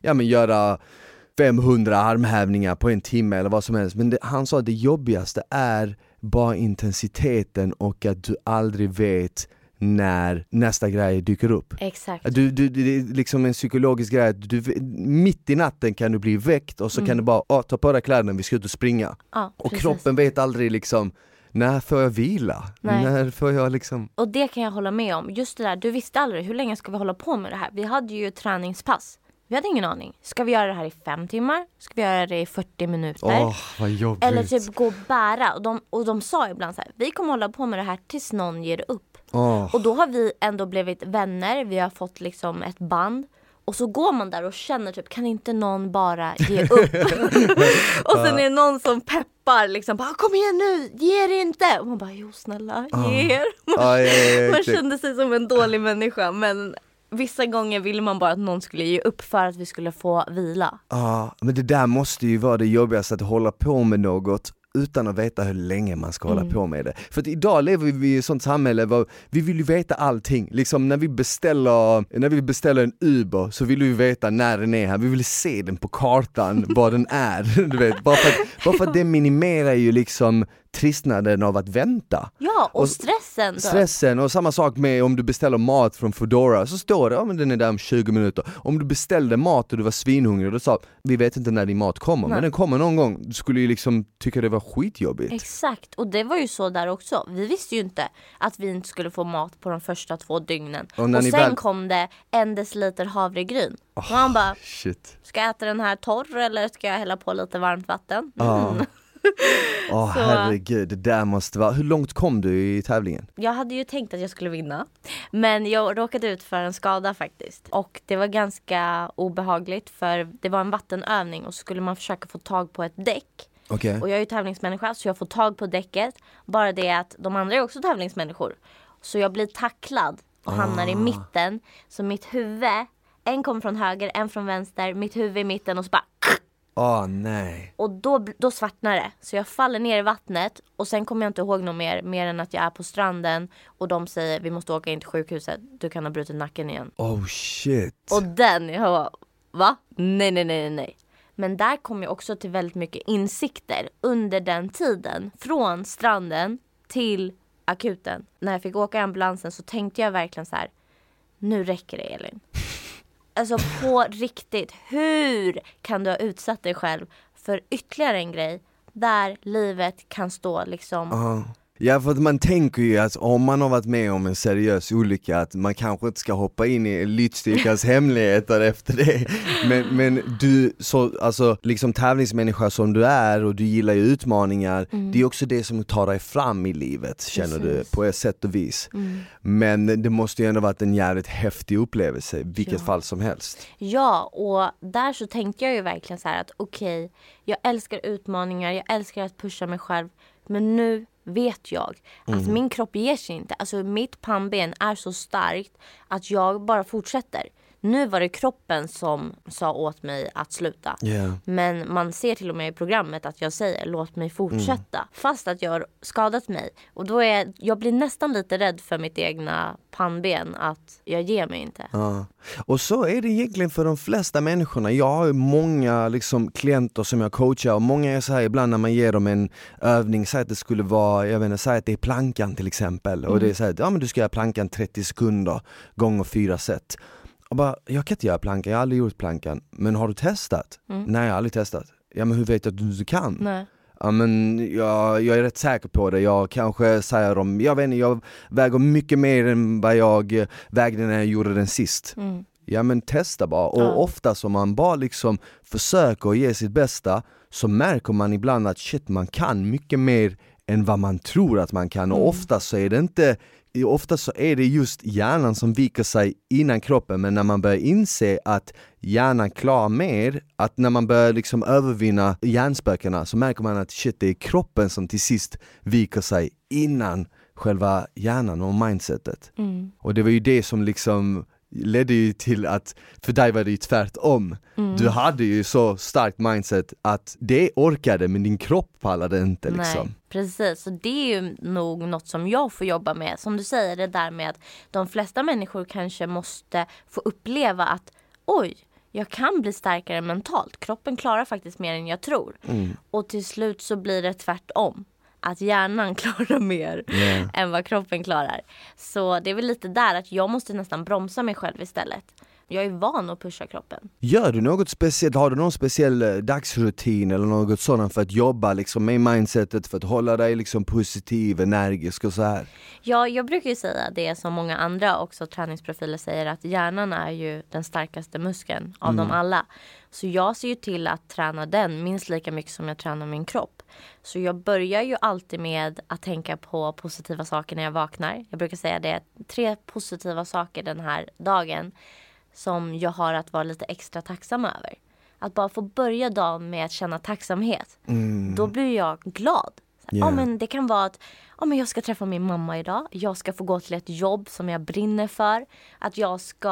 ja men göra 500 armhävningar på en timme eller vad som helst. Men det, han sa att det jobbigaste är bara intensiteten och att du aldrig vet när nästa grej dyker upp. Exakt. Du, du, det är liksom en psykologisk grej, du, mitt i natten kan du bli väckt och så mm. kan du bara, oh, ta på dig kläderna, vi ska ut och springa. Ja, och kroppen vet aldrig liksom, när får jag vila? Nej. När får jag liksom... Och det kan jag hålla med om. Just det där, du visste aldrig hur länge ska vi hålla på med det här? Vi hade ju träningspass. Vi hade ingen aning. Ska vi göra det här i fem timmar? Ska vi göra det i 40 minuter? Åh, vad jobbigt. Eller typ gå och bära. Och de, och de sa ibland så här, vi kommer hålla på med det här tills någon ger upp. Oh. Och då har vi ändå blivit vänner, vi har fått liksom ett band. Och så går man där och känner typ, kan inte någon bara ge upp? och sen är det någon som peppar liksom, bara, kom igen nu, ge er inte! Och man bara, jo snälla, ge er. Ah, ja, ja, ja, man kände sig som en dålig människa men vissa gånger ville man bara att någon skulle ge upp för att vi skulle få vila. Ja, men det där måste ju vara det jobbigaste, att hålla på med något utan att veta hur länge man ska hålla mm. på med det. För att idag lever vi i ett sånt samhälle där vi vill ju veta allting. Liksom när vi beställer, när vi beställer en Uber så vill vi veta när den är här, vi vill se den på kartan, var den är. Du vet, bara för, att, bara för att det minimerar ju liksom tristnaden av att vänta. Ja, och, och stressen. Då. Stressen, och samma sak med om du beställer mat från Foodora, så står det ja, men den är där om 20 minuter. Om du beställde mat och du var svinhungrig och du sa vi vet inte när din mat kommer, Nej. men den kommer någon gång. Du skulle ju liksom tycka det var skitjobbigt. Exakt, och det var ju så där också. Vi visste ju inte att vi inte skulle få mat på de första två dygnen. Och, och sen väl... kom det en deciliter havregryn. Oh, och han bara, shit. ska jag äta den här torr eller ska jag hälla på lite varmt vatten? Mm. Ah. Åh oh, herregud, det där måste vara... Hur långt kom du i tävlingen? Jag hade ju tänkt att jag skulle vinna. Men jag råkade ut för en skada faktiskt. Och det var ganska obehagligt för det var en vattenövning och så skulle man försöka få tag på ett däck. Okay. Och jag är ju tävlingsmänniska så jag får tag på däcket. Bara det att de andra är också tävlingsmänniskor. Så jag blir tacklad och hamnar i mitten. Så mitt huvud, en kommer från höger, en från vänster, mitt huvud i mitten och så bara Åh nej. och då, då svartnar det. Så jag faller ner i vattnet och sen kommer jag inte ihåg något mer, mer än att jag är på stranden och de säger vi måste åka in till sjukhuset, du kan ha brutit nacken igen. Oh shit. Och den, jag bara, va? Nej, nej, nej, nej. Men där kom jag också till väldigt mycket insikter under den tiden. Från stranden till akuten. När jag fick åka i ambulansen så tänkte jag verkligen så här. Nu räcker det Elin. Alltså på riktigt. Hur kan du ha utsatt dig själv för ytterligare en grej där livet kan stå liksom Ja. Ja för att man tänker ju att om man har varit med om en seriös olycka att man kanske inte ska hoppa in i elitstyrkans hemligheter efter det Men, men du, så, alltså liksom tävlingsmänniska som du är och du gillar ju utmaningar Det är också det som tar dig fram i livet känner du Precis. på ett sätt och vis Men det måste ju ändå varit en jävligt häftig upplevelse i vilket Ja. fall som helst Ja, och där så tänkte jag ju verkligen så här att okej, jag älskar utmaningar, jag älskar att pusha mig själv. Men nu vet jag att min kropp ger sig inte. Alltså mitt pannben är så starkt att jag bara fortsätter. Nu var det kroppen som sa åt mig att sluta. Ja. Men man ser till och med i programmet att jag säger låt mig fortsätta. Fast att jag har skadat mig. Och då är jag blir nästan lite rädd för mitt egna pannben att jag ger mig inte. Ja. Och så är det egentligen för de flesta människorna. Jag har många liksom, klienter som jag coachar och många är så här ibland när man ger dem en övning, säg att det skulle vara, jag vet inte, säg att det är plankan till exempel och det är så här, ja men du ska göra plankan 30 sekunder gånger fyra set. Och bara, jag kan inte göra plankan, jag har aldrig gjort plankan. Men har du testat? Nej jag har aldrig testat. Ja men hur vet du att du kan? Nej. Ja men jag, jag är rätt säker på det, jag kanske säger om, jag vet inte, jag väger mycket mer än vad jag vägde när jag gjorde den sist. Mm. Ja men testa bara, och Ja. ofta som man bara liksom försöker ge sitt bästa så märker man ibland att shit man kan mycket mer än vad man tror att man kan och ofta så är det inte Ofta så är det just hjärnan som viker sig innan kroppen men när man börjar inse att hjärnan klarar mer, att när man börjar liksom övervinna hjärnspökena så märker man att shit det är kroppen som till sist viker sig innan själva hjärnan och mindsetet. Mm. Och det var ju det som liksom ledde ju till att, för dig var det ju tvärtom. Mm. Du hade ju så starkt mindset att det orkade men din kropp pallade inte liksom. Nej, precis. Så det är ju nog något som jag får jobba med. Som du säger, det där med att de flesta människor kanske måste få uppleva att oj, jag kan bli starkare mentalt. Kroppen klarar faktiskt mer än jag tror. Mm. Och till slut så blir det tvärtom. Att hjärnan klarar mer Ja. än vad kroppen klarar. Så det är väl lite där att jag måste nästan bromsa mig själv istället. Jag är van att pusha kroppen. Gör du något speciellt, har du någon speciell eh, dagsrutin eller något sådant för att jobba liksom med mindsetet, för att hålla dig liksom positiv, energisk och så här? Ja, jag brukar ju säga det som många andra också träningsprofiler säger att hjärnan är ju den starkaste muskeln av dem alla. Så jag ser ju till att träna den minst lika mycket som jag tränar min kropp. Så jag börjar ju alltid med att tänka på positiva saker när jag vaknar. Jag brukar säga det, tre positiva saker den här dagen som jag har att vara lite extra tacksam över. Att bara få börja dagen med att känna tacksamhet. Då blir jag glad. Ja, Yeah. men det kan vara att ja, men jag ska träffa min mamma idag. Jag ska få gå till ett jobb som jag brinner för. Att jag ska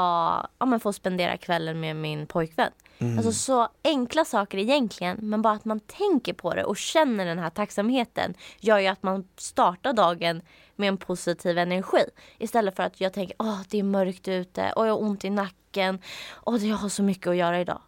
ja, men få spendera kvällen med min pojkvän. Alltså så enkla saker egentligen. Men bara att man tänker på det och känner den här tacksamheten gör ju att man startar dagen med en positiv energi. Istället för att jag tänker åh det är mörkt ute och jag har ont i nacken. Och jag har så mycket att göra idag.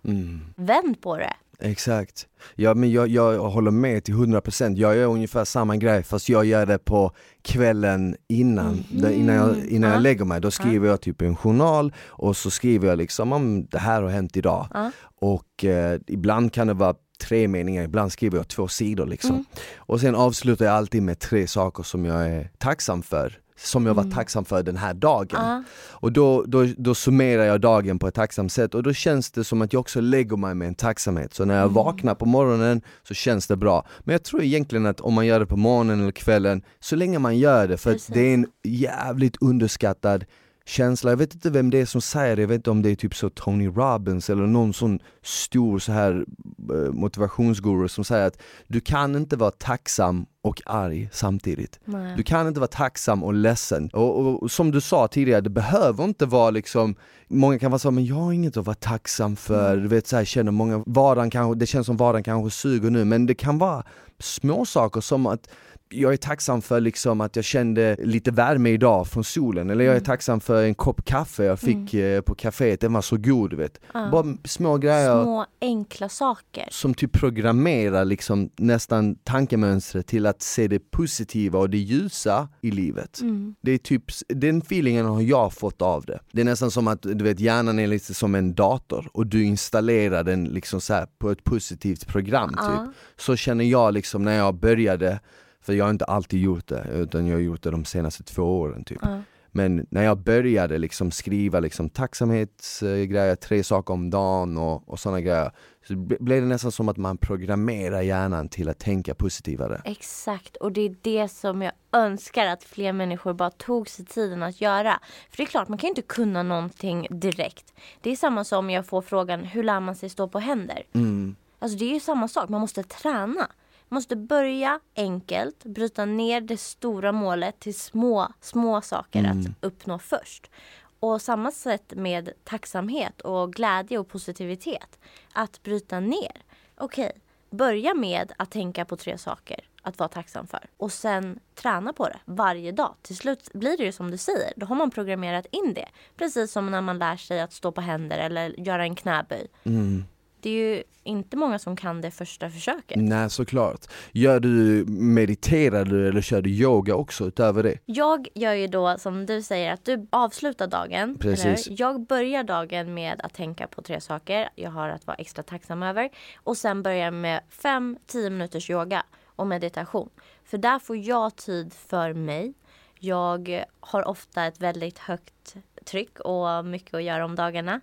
Vänd på det. Exakt. Ja men jag, jag håller med till 100%, jag gör ungefär samma grej fast jag gör det på kvällen innan, där- innan, jag, innan jag Ja. lägger mig. Då skriver jag typ en journal och så skriver jag liksom om det här har hänt idag. Ja. Och eh, ibland kan det vara tre meningar, ibland skriver jag två sidor liksom. Och sen avslutar jag alltid med tre saker som jag är tacksam för. Som jag var tacksam för den här dagen. Ja. Och då, då, då summerar jag dagen på ett tacksamt sätt och då känns det som att jag också lägger mig med en tacksamhet. Så när jag vaknar på morgonen så känns det bra. Men jag tror egentligen att om man gör det på morgonen eller kvällen, så länge man gör det, för det är en jävligt underskattad känsla. Jag vet inte vem det är som säger det, jag vet inte om det är typ så Tony Robbins eller någon sån stor så här eh, motivationsguru som säger att du kan inte vara tacksam och arg samtidigt. Nej. Du kan inte vara tacksam och ledsen. Och, och, och, som du sa tidigare, det behöver inte vara liksom Många kan vara så men jag har inget att vara tacksam för, mm. du vet så här, känner många, vardagen kanske, det känns som vardagen kanske suger nu men det kan vara små saker som att jag är tacksam för liksom att jag kände lite värme idag från solen, eller jag är mm. tacksam för en kopp kaffe jag fick mm. Eh, på kaféet, den var så god vet. Ja. Bara små grejer. Små enkla saker. Som typ programmerar liksom nästan tankemönstret till att se det positiva och det ljusa i livet. Mm. Det är typ, den feelingen har jag fått av det. Det är nästan som att du vet hjärnan är lite som en dator och du installerar den liksom så på ett positivt program typ. Ja. Så känner jag liksom när jag började för jag har inte alltid gjort det, utan jag har gjort det de senaste två åren typ. Mm. Men när jag började liksom skriva liksom tacksamhetsgrejer, tre saker om dagen och, och sådana grejer så blev det nästan som att man programmerar hjärnan till att tänka positivare. Exakt, och det är det som jag önskar att fler människor bara tog sig tiden att göra. För det är klart, man kan ju inte kunna någonting direkt. Det är samma som jag får frågan, hur lär man sig stå på händer? Mm. Alltså det är ju samma sak, man måste träna måste börja enkelt, bryta ner det stora målet till små, små saker mm. att uppnå först. Och samma sätt med tacksamhet och glädje och positivitet. Att bryta ner. Okej, okay, börja med att tänka på tre saker att vara tacksam för. Och sen träna på det varje dag. Till slut blir det ju som du säger. Då har man programmerat in det. Precis som när man lär sig att stå på händer eller göra en knäböj. Mm det är ju inte många som kan det första försöket. Nej såklart. Gör du, mediterar du eller kör du yoga också utöver det? Jag gör ju då som du säger att du avslutar dagen. Precis. Jag börjar dagen med att tänka på tre saker jag har att vara extra tacksam över. Och sen börjar jag med 5-10 minuters yoga och meditation. För där får jag tid för mig. Jag har ofta ett väldigt högt tryck och mycket att göra om dagarna.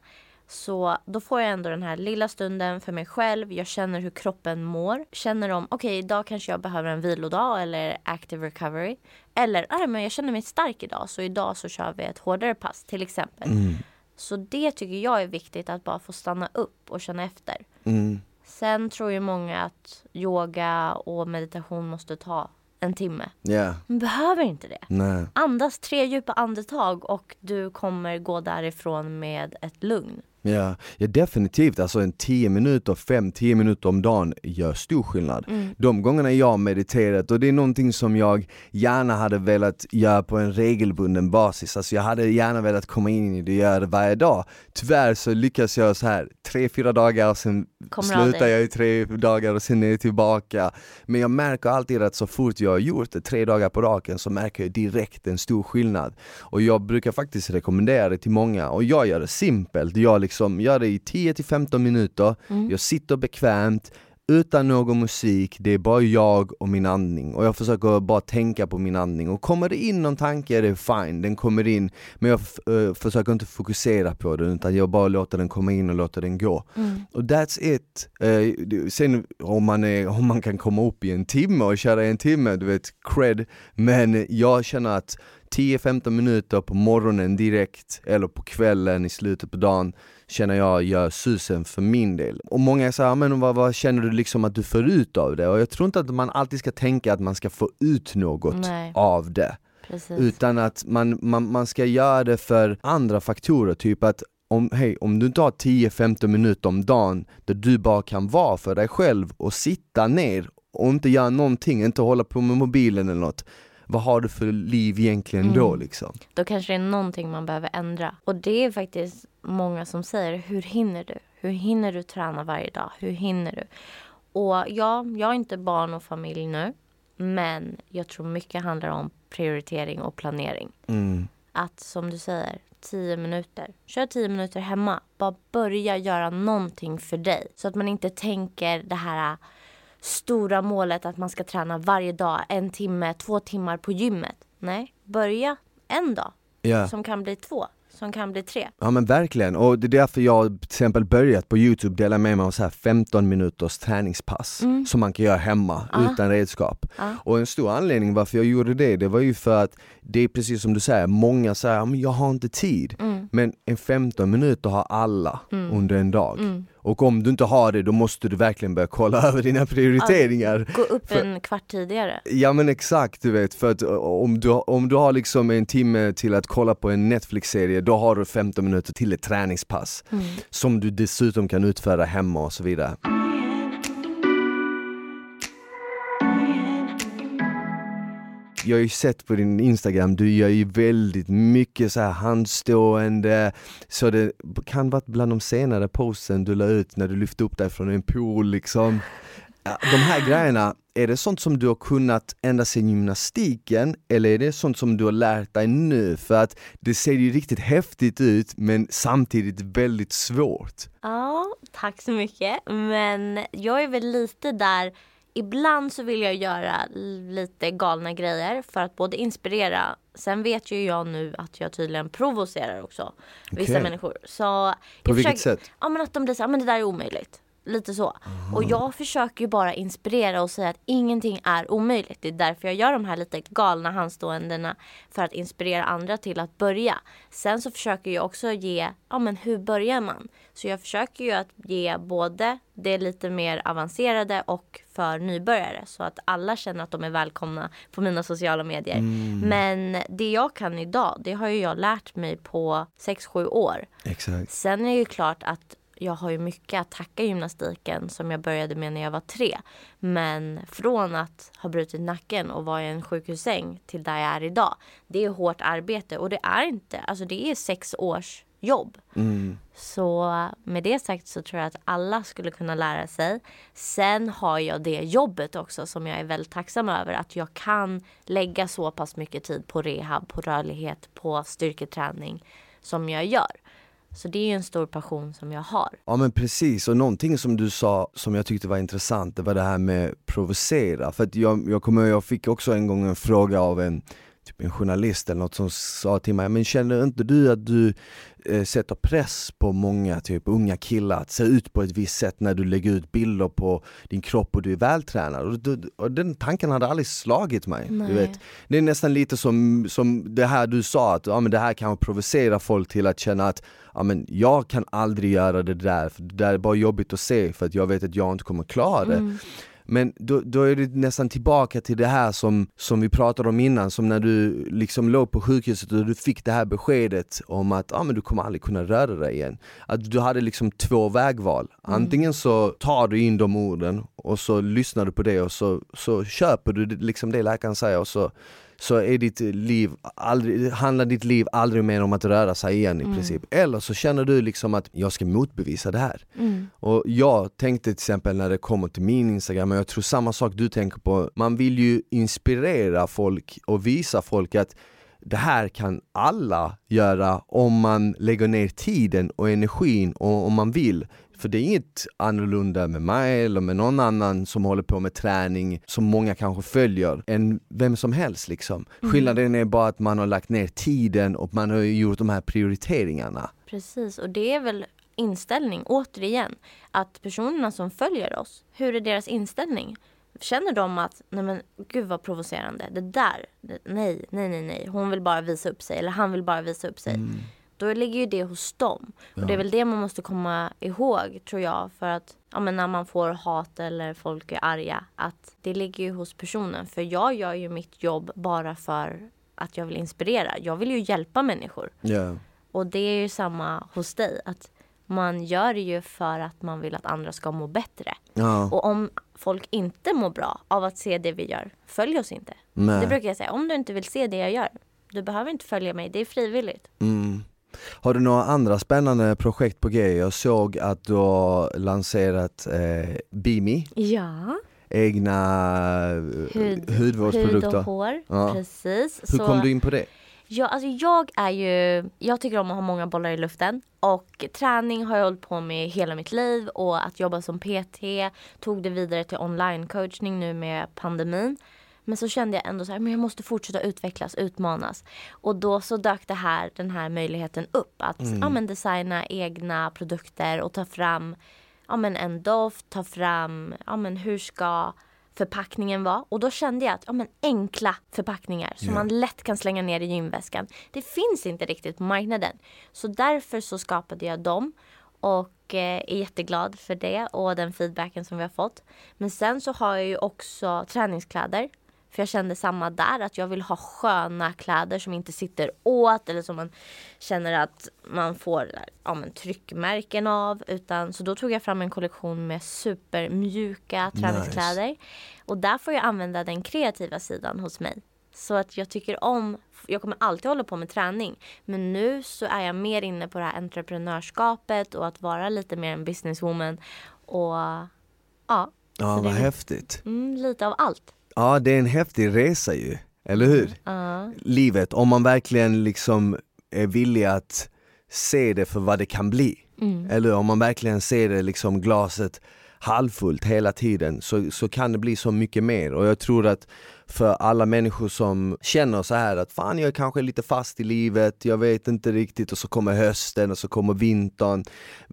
Så då får jag ändå den här lilla stunden för mig själv. Jag känner hur kroppen mår. Känner om, okej okay, idag kanske jag behöver en vilodag eller active recovery. Eller, nej men jag känner mig stark idag så idag så kör vi ett hårdare pass till exempel. Mm. Så det tycker jag är viktigt att bara få stanna upp och känna efter. Mm. Sen tror ju många att yoga och meditation måste ta en timme. Yeah. Men behöver inte det. Nej. Andas tre djupa andetag och du kommer gå därifrån med ett lugn. Ja, ja definitivt, alltså en 10 minuter, 5-10 minuter om dagen gör stor skillnad. Mm. De gångerna jag mediterat, och det är någonting som jag gärna hade velat göra på en regelbunden basis, alltså jag hade gärna velat komma in i det och göra det varje dag. Tyvärr så lyckas jag så här tre, fyra dagar och sen Kommer slutar jag i tre dagar och sen är jag tillbaka. Men jag märker alltid att så fort jag har gjort det tre dagar på raken så märker jag direkt en stor skillnad. Och jag brukar faktiskt rekommendera det till många och jag gör det simpelt. Jag liksom liksom gör det i 10-15 minuter, mm. jag sitter bekvämt, utan någon musik, det är bara jag och min andning och jag försöker bara tänka på min andning och kommer det in någon tanke, det är fine, den kommer in men jag uh, försöker inte fokusera på den utan jag bara låter den komma in och låter den gå. Mm. Och that's it. Uh, sen om man, är, om man kan komma upp i en timme och köra en timme, du vet, cred, men jag känner att 10-15 minuter på morgonen direkt eller på kvällen i slutet på dagen känner jag gör susen för min del. Och många säger, men vad, vad, känner du liksom att du får ut av det? Och jag tror inte att man alltid ska tänka att man ska få ut något Nej. av det. Precis. Utan att man, man, man ska göra det för andra faktorer, typ att om, hey, om du inte har 10-15 minuter om dagen där du bara kan vara för dig själv och sitta ner och inte göra någonting, inte hålla på med mobilen eller något vad har du för liv egentligen mm. då liksom? Då kanske det är någonting man behöver ändra. Och det är faktiskt många som säger, hur hinner du? Hur hinner du träna varje dag? Hur hinner du? Och ja, jag har inte barn och familj nu. Men jag tror mycket handlar om prioritering och planering. Mm. Att som du säger, 10 minuter. Kör 10 minuter hemma. Bara börja göra någonting för dig. Så att man inte tänker det här stora målet att man ska träna varje dag, en timme, två timmar på gymmet. Nej, börja en dag yeah. som kan bli två. som kan bli tre. Ja men verkligen, och det är därför jag till exempel börjat på Youtube dela med mig av så här 15 minuters träningspass mm. som man kan göra hemma ah. utan redskap. Ah. Och en stor anledning varför jag gjorde det, det var ju för att det är precis som du säger, många säger att jag har inte tid. Mm. Men en 15 minuter har alla mm. under en dag. Och om du inte har det då måste du verkligen börja kolla över dina prioriteringar. Gå upp för, en kvart tidigare. Ja men exakt, du vet. För att om du, om du har liksom en timme till att kolla på en Netflix-serie, då har du 15 minuter till ett träningspass. Mm. Som du dessutom kan utföra hemma och så vidare. Jag har ju sett på din Instagram, du gör ju väldigt mycket så här handstående, så det kan vara bland de senare posten du la ut när du lyfte upp dig från en pool liksom. De här grejerna, är det sånt som du har kunnat ända sedan gymnastiken eller är det sånt som du har lärt dig nu? För att det ser ju riktigt häftigt ut men samtidigt väldigt svårt. Ja, tack så mycket. Men jag är väl lite där ibland så vill jag göra lite galna grejer för att både inspirera. Sen vet ju jag nu att jag tydligen provocerar också vissa okay. människor. Så På vilket försöker, sätt? Ja men att de blir såhär, men det där är omöjligt. Lite så. Aha. Och jag försöker ju bara inspirera och säga att ingenting är omöjligt. Det är därför jag gör de här lite galna handståendena för att inspirera andra till att börja. Sen så försöker jag också ge, ja men hur börjar man? Så jag försöker ju att ge både det lite mer avancerade och för nybörjare så att alla känner att de är välkomna på mina sociala medier. Mm. Men det jag kan idag, det har ju jag lärt mig på 6-7 år. Exakt. Sen är det ju klart att jag har ju mycket att tacka gymnastiken som jag började med när jag var tre. Men från att ha brutit nacken och vara i en sjukhussäng till där jag är idag. Det är hårt arbete och det är inte, alltså det är sex års jobb. Mm. Så med det sagt så tror jag att alla skulle kunna lära sig. Sen har jag det jobbet också som jag är väldigt tacksam över. Att jag kan lägga så pass mycket tid på rehab, på rörlighet, på styrketräning som jag gör. Så det är en stor passion som jag har. Ja men precis, och någonting som du sa som jag tyckte var intressant, det var det här med provocera. För att jag, jag kommer jag fick också en gång en fråga av en typ en journalist eller något som sa till mig, men känner inte du att du eh, sätter press på många typ unga killar att se ut på ett visst sätt när du lägger ut bilder på din kropp och du är vältränad? Och, och den tanken hade aldrig slagit mig. Du vet. Det är nästan lite som, som det här du sa, att ja, men det här kan provocera folk till att känna att ja, men jag kan aldrig göra det där, för det där är bara jobbigt att se för att jag vet att jag inte kommer klara det. Mm. Men då, då, är det nästan tillbaka till det här som, som vi pratade om innan, som när du liksom låg på sjukhuset och du fick det här beskedet om att ah, men du kommer aldrig kunna röra dig igen. Att du hade liksom två vägval. Mm. Antingen så tar du in de orden och så lyssnar du på det och så, så köper du liksom det läkaren säger och så så är ditt liv aldrig, handlar ditt liv aldrig mer om att röra sig igen i mm. princip. Eller så känner du liksom att jag ska motbevisa det här. Mm. Och jag tänkte till exempel när det kommer till min Instagram, och jag tror samma sak du tänker på, man vill ju inspirera folk och visa folk att det här kan alla göra om man lägger ner tiden och energin och om man vill. För det är inget annorlunda med mig eller med någon annan som håller på med träning som många kanske följer än vem som helst liksom. Mm. Skillnaden är bara att man har lagt ner tiden och man har gjort de här prioriteringarna. Precis, och det är väl inställning återigen. Att personerna som följer oss, hur är deras inställning? Känner de att, nej men gud vad provocerande, det där, nej, nej, nej, nej, hon vill bara visa upp sig eller han vill bara visa upp sig. Mm. Då ligger ju det hos dem. Ja. Och det är väl det man måste komma ihåg tror jag. För att ja, men när man får hat eller folk är arga. Att det ligger ju hos personen. För jag gör ju mitt jobb bara för att jag vill inspirera. Jag vill ju hjälpa människor. Yeah. Och det är ju samma hos dig. Att man gör det ju för att man vill att andra ska må bättre. Ja. Och om folk inte mår bra av att se det vi gör, följ oss inte. Nej. Det brukar jag säga. Om du inte vill se det jag gör, du behöver inte följa mig. Det är frivilligt. Mm. Har du några andra spännande projekt på G? Jag såg att du har lanserat eh, Bimi. Ja. Egna eh, Hud, hudvårdsprodukter. Hud och hår, ja. precis. Hur Så, kom du in på det? Ja, alltså jag är ju, jag tycker om att ha många bollar i luften och träning har jag hållit på med hela mitt liv och att jobba som PT tog det vidare till online coachning nu med pandemin. Men så kände jag ändå så här, men jag måste fortsätta utvecklas, utmanas. Och då så dök det här, den här möjligheten upp att mm. ja, men designa egna produkter och ta fram ja, men en doft, ta fram ja, men hur ska förpackningen vara. Och då kände jag att ja, men enkla förpackningar som yeah. man lätt kan slänga ner i gymväskan. Det finns inte riktigt på marknaden. Så därför så skapade jag dem och eh, är jätteglad för det och den feedbacken som vi har fått. Men sen så har jag ju också träningskläder för jag kände samma där, att jag vill ha sköna kläder som inte sitter åt eller som man känner att man får ja, men, tryckmärken av. Utan, så då tog jag fram en kollektion med supermjuka träningskläder. Nice. Och där får jag använda den kreativa sidan hos mig. Så att jag tycker om, jag kommer alltid hålla på med träning. Men nu så är jag mer inne på det här entreprenörskapet och att vara lite mer en businesswoman. Och ja. Ja, vad häftigt. Mm, lite av allt. Ja, det är en häftig resa ju, eller hur? Uh. Livet, om man verkligen liksom är villig att se det för vad det kan bli. Mm. Eller om man verkligen ser det liksom glaset halvfullt hela tiden så, så kan det bli så mycket mer och jag tror att för alla människor som känner så här att fan jag är kanske lite fast i livet, jag vet inte riktigt och så kommer hösten och så kommer vintern.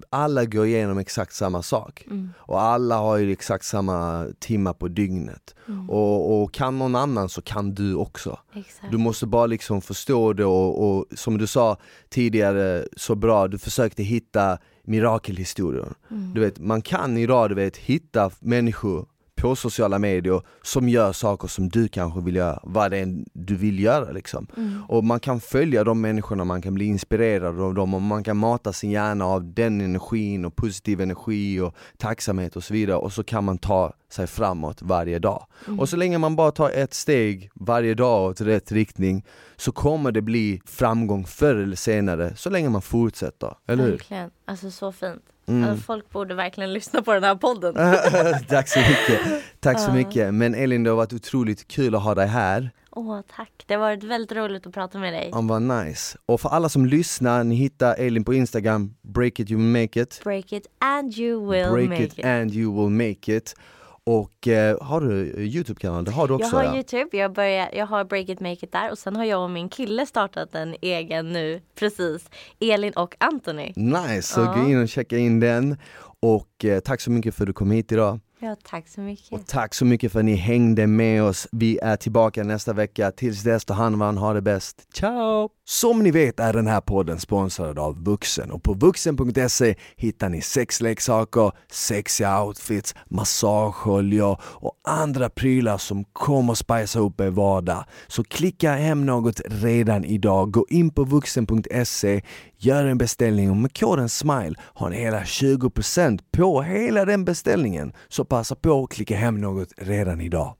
Alla går igenom exakt samma sak mm. och alla har ju exakt samma timmar på dygnet. Mm. Och, och, kan någon annan så kan du också. Exakt. Du måste bara liksom förstå det och, och som du sa tidigare så bra, du försökte hitta mirakelhistorier. Mm. Du vet, man kan idag du vet, hitta människor på sociala medier som gör saker som du kanske vill göra, vad det är du vill göra liksom. Mm. Och man kan följa de människorna, man kan bli inspirerad av dem och man kan mata sin hjärna av den energin och positiv energi och tacksamhet och så vidare och så kan man ta sig framåt varje dag. Mm. Och så länge man bara tar ett steg varje dag åt rätt riktning så kommer det bli framgång förr eller senare, så länge man fortsätter, eller hur? Verkligen, alltså så fint. Mm. Alltså, folk borde verkligen lyssna på den här podden. Tack så mycket, tack så mycket. Men Elin det har varit otroligt kul att ha dig här. Åh tack, det har varit väldigt roligt att prata med dig. Ja, vad nice. Och för alla som lyssnar, ni hittar Elin på Instagram, break it you make it. Break it and you will break make it. and you will make it. Och eh, har du Youtube-kanal? Det har du också? Jag har ja. Youtube, jag, börjar, jag har Break It Make It där och sen har jag och min kille startat en egen nu precis. Elin och Anthony. Nice, så Ja. gå in och checka in den. Och eh, tack så mycket för att du kom hit idag. Ja, tack så mycket. Och tack så mycket för att ni hängde med oss. Vi är tillbaka nästa vecka. Tills dess, ta hand om varandra, ha det bäst. Ciao! Som ni vet är den här podden sponsrad av Vuxen och på vuxen.se hittar ni sexleksaker, sexiga outfits, massageoljor och andra prylar som kommer spicea upp er vardag. Så klicka hem något redan idag. Gå in på vuxen.se, gör en beställning och med koden SMILE har ni hela 20% på hela den beställningen. Så passa på att klicka hem något redan idag.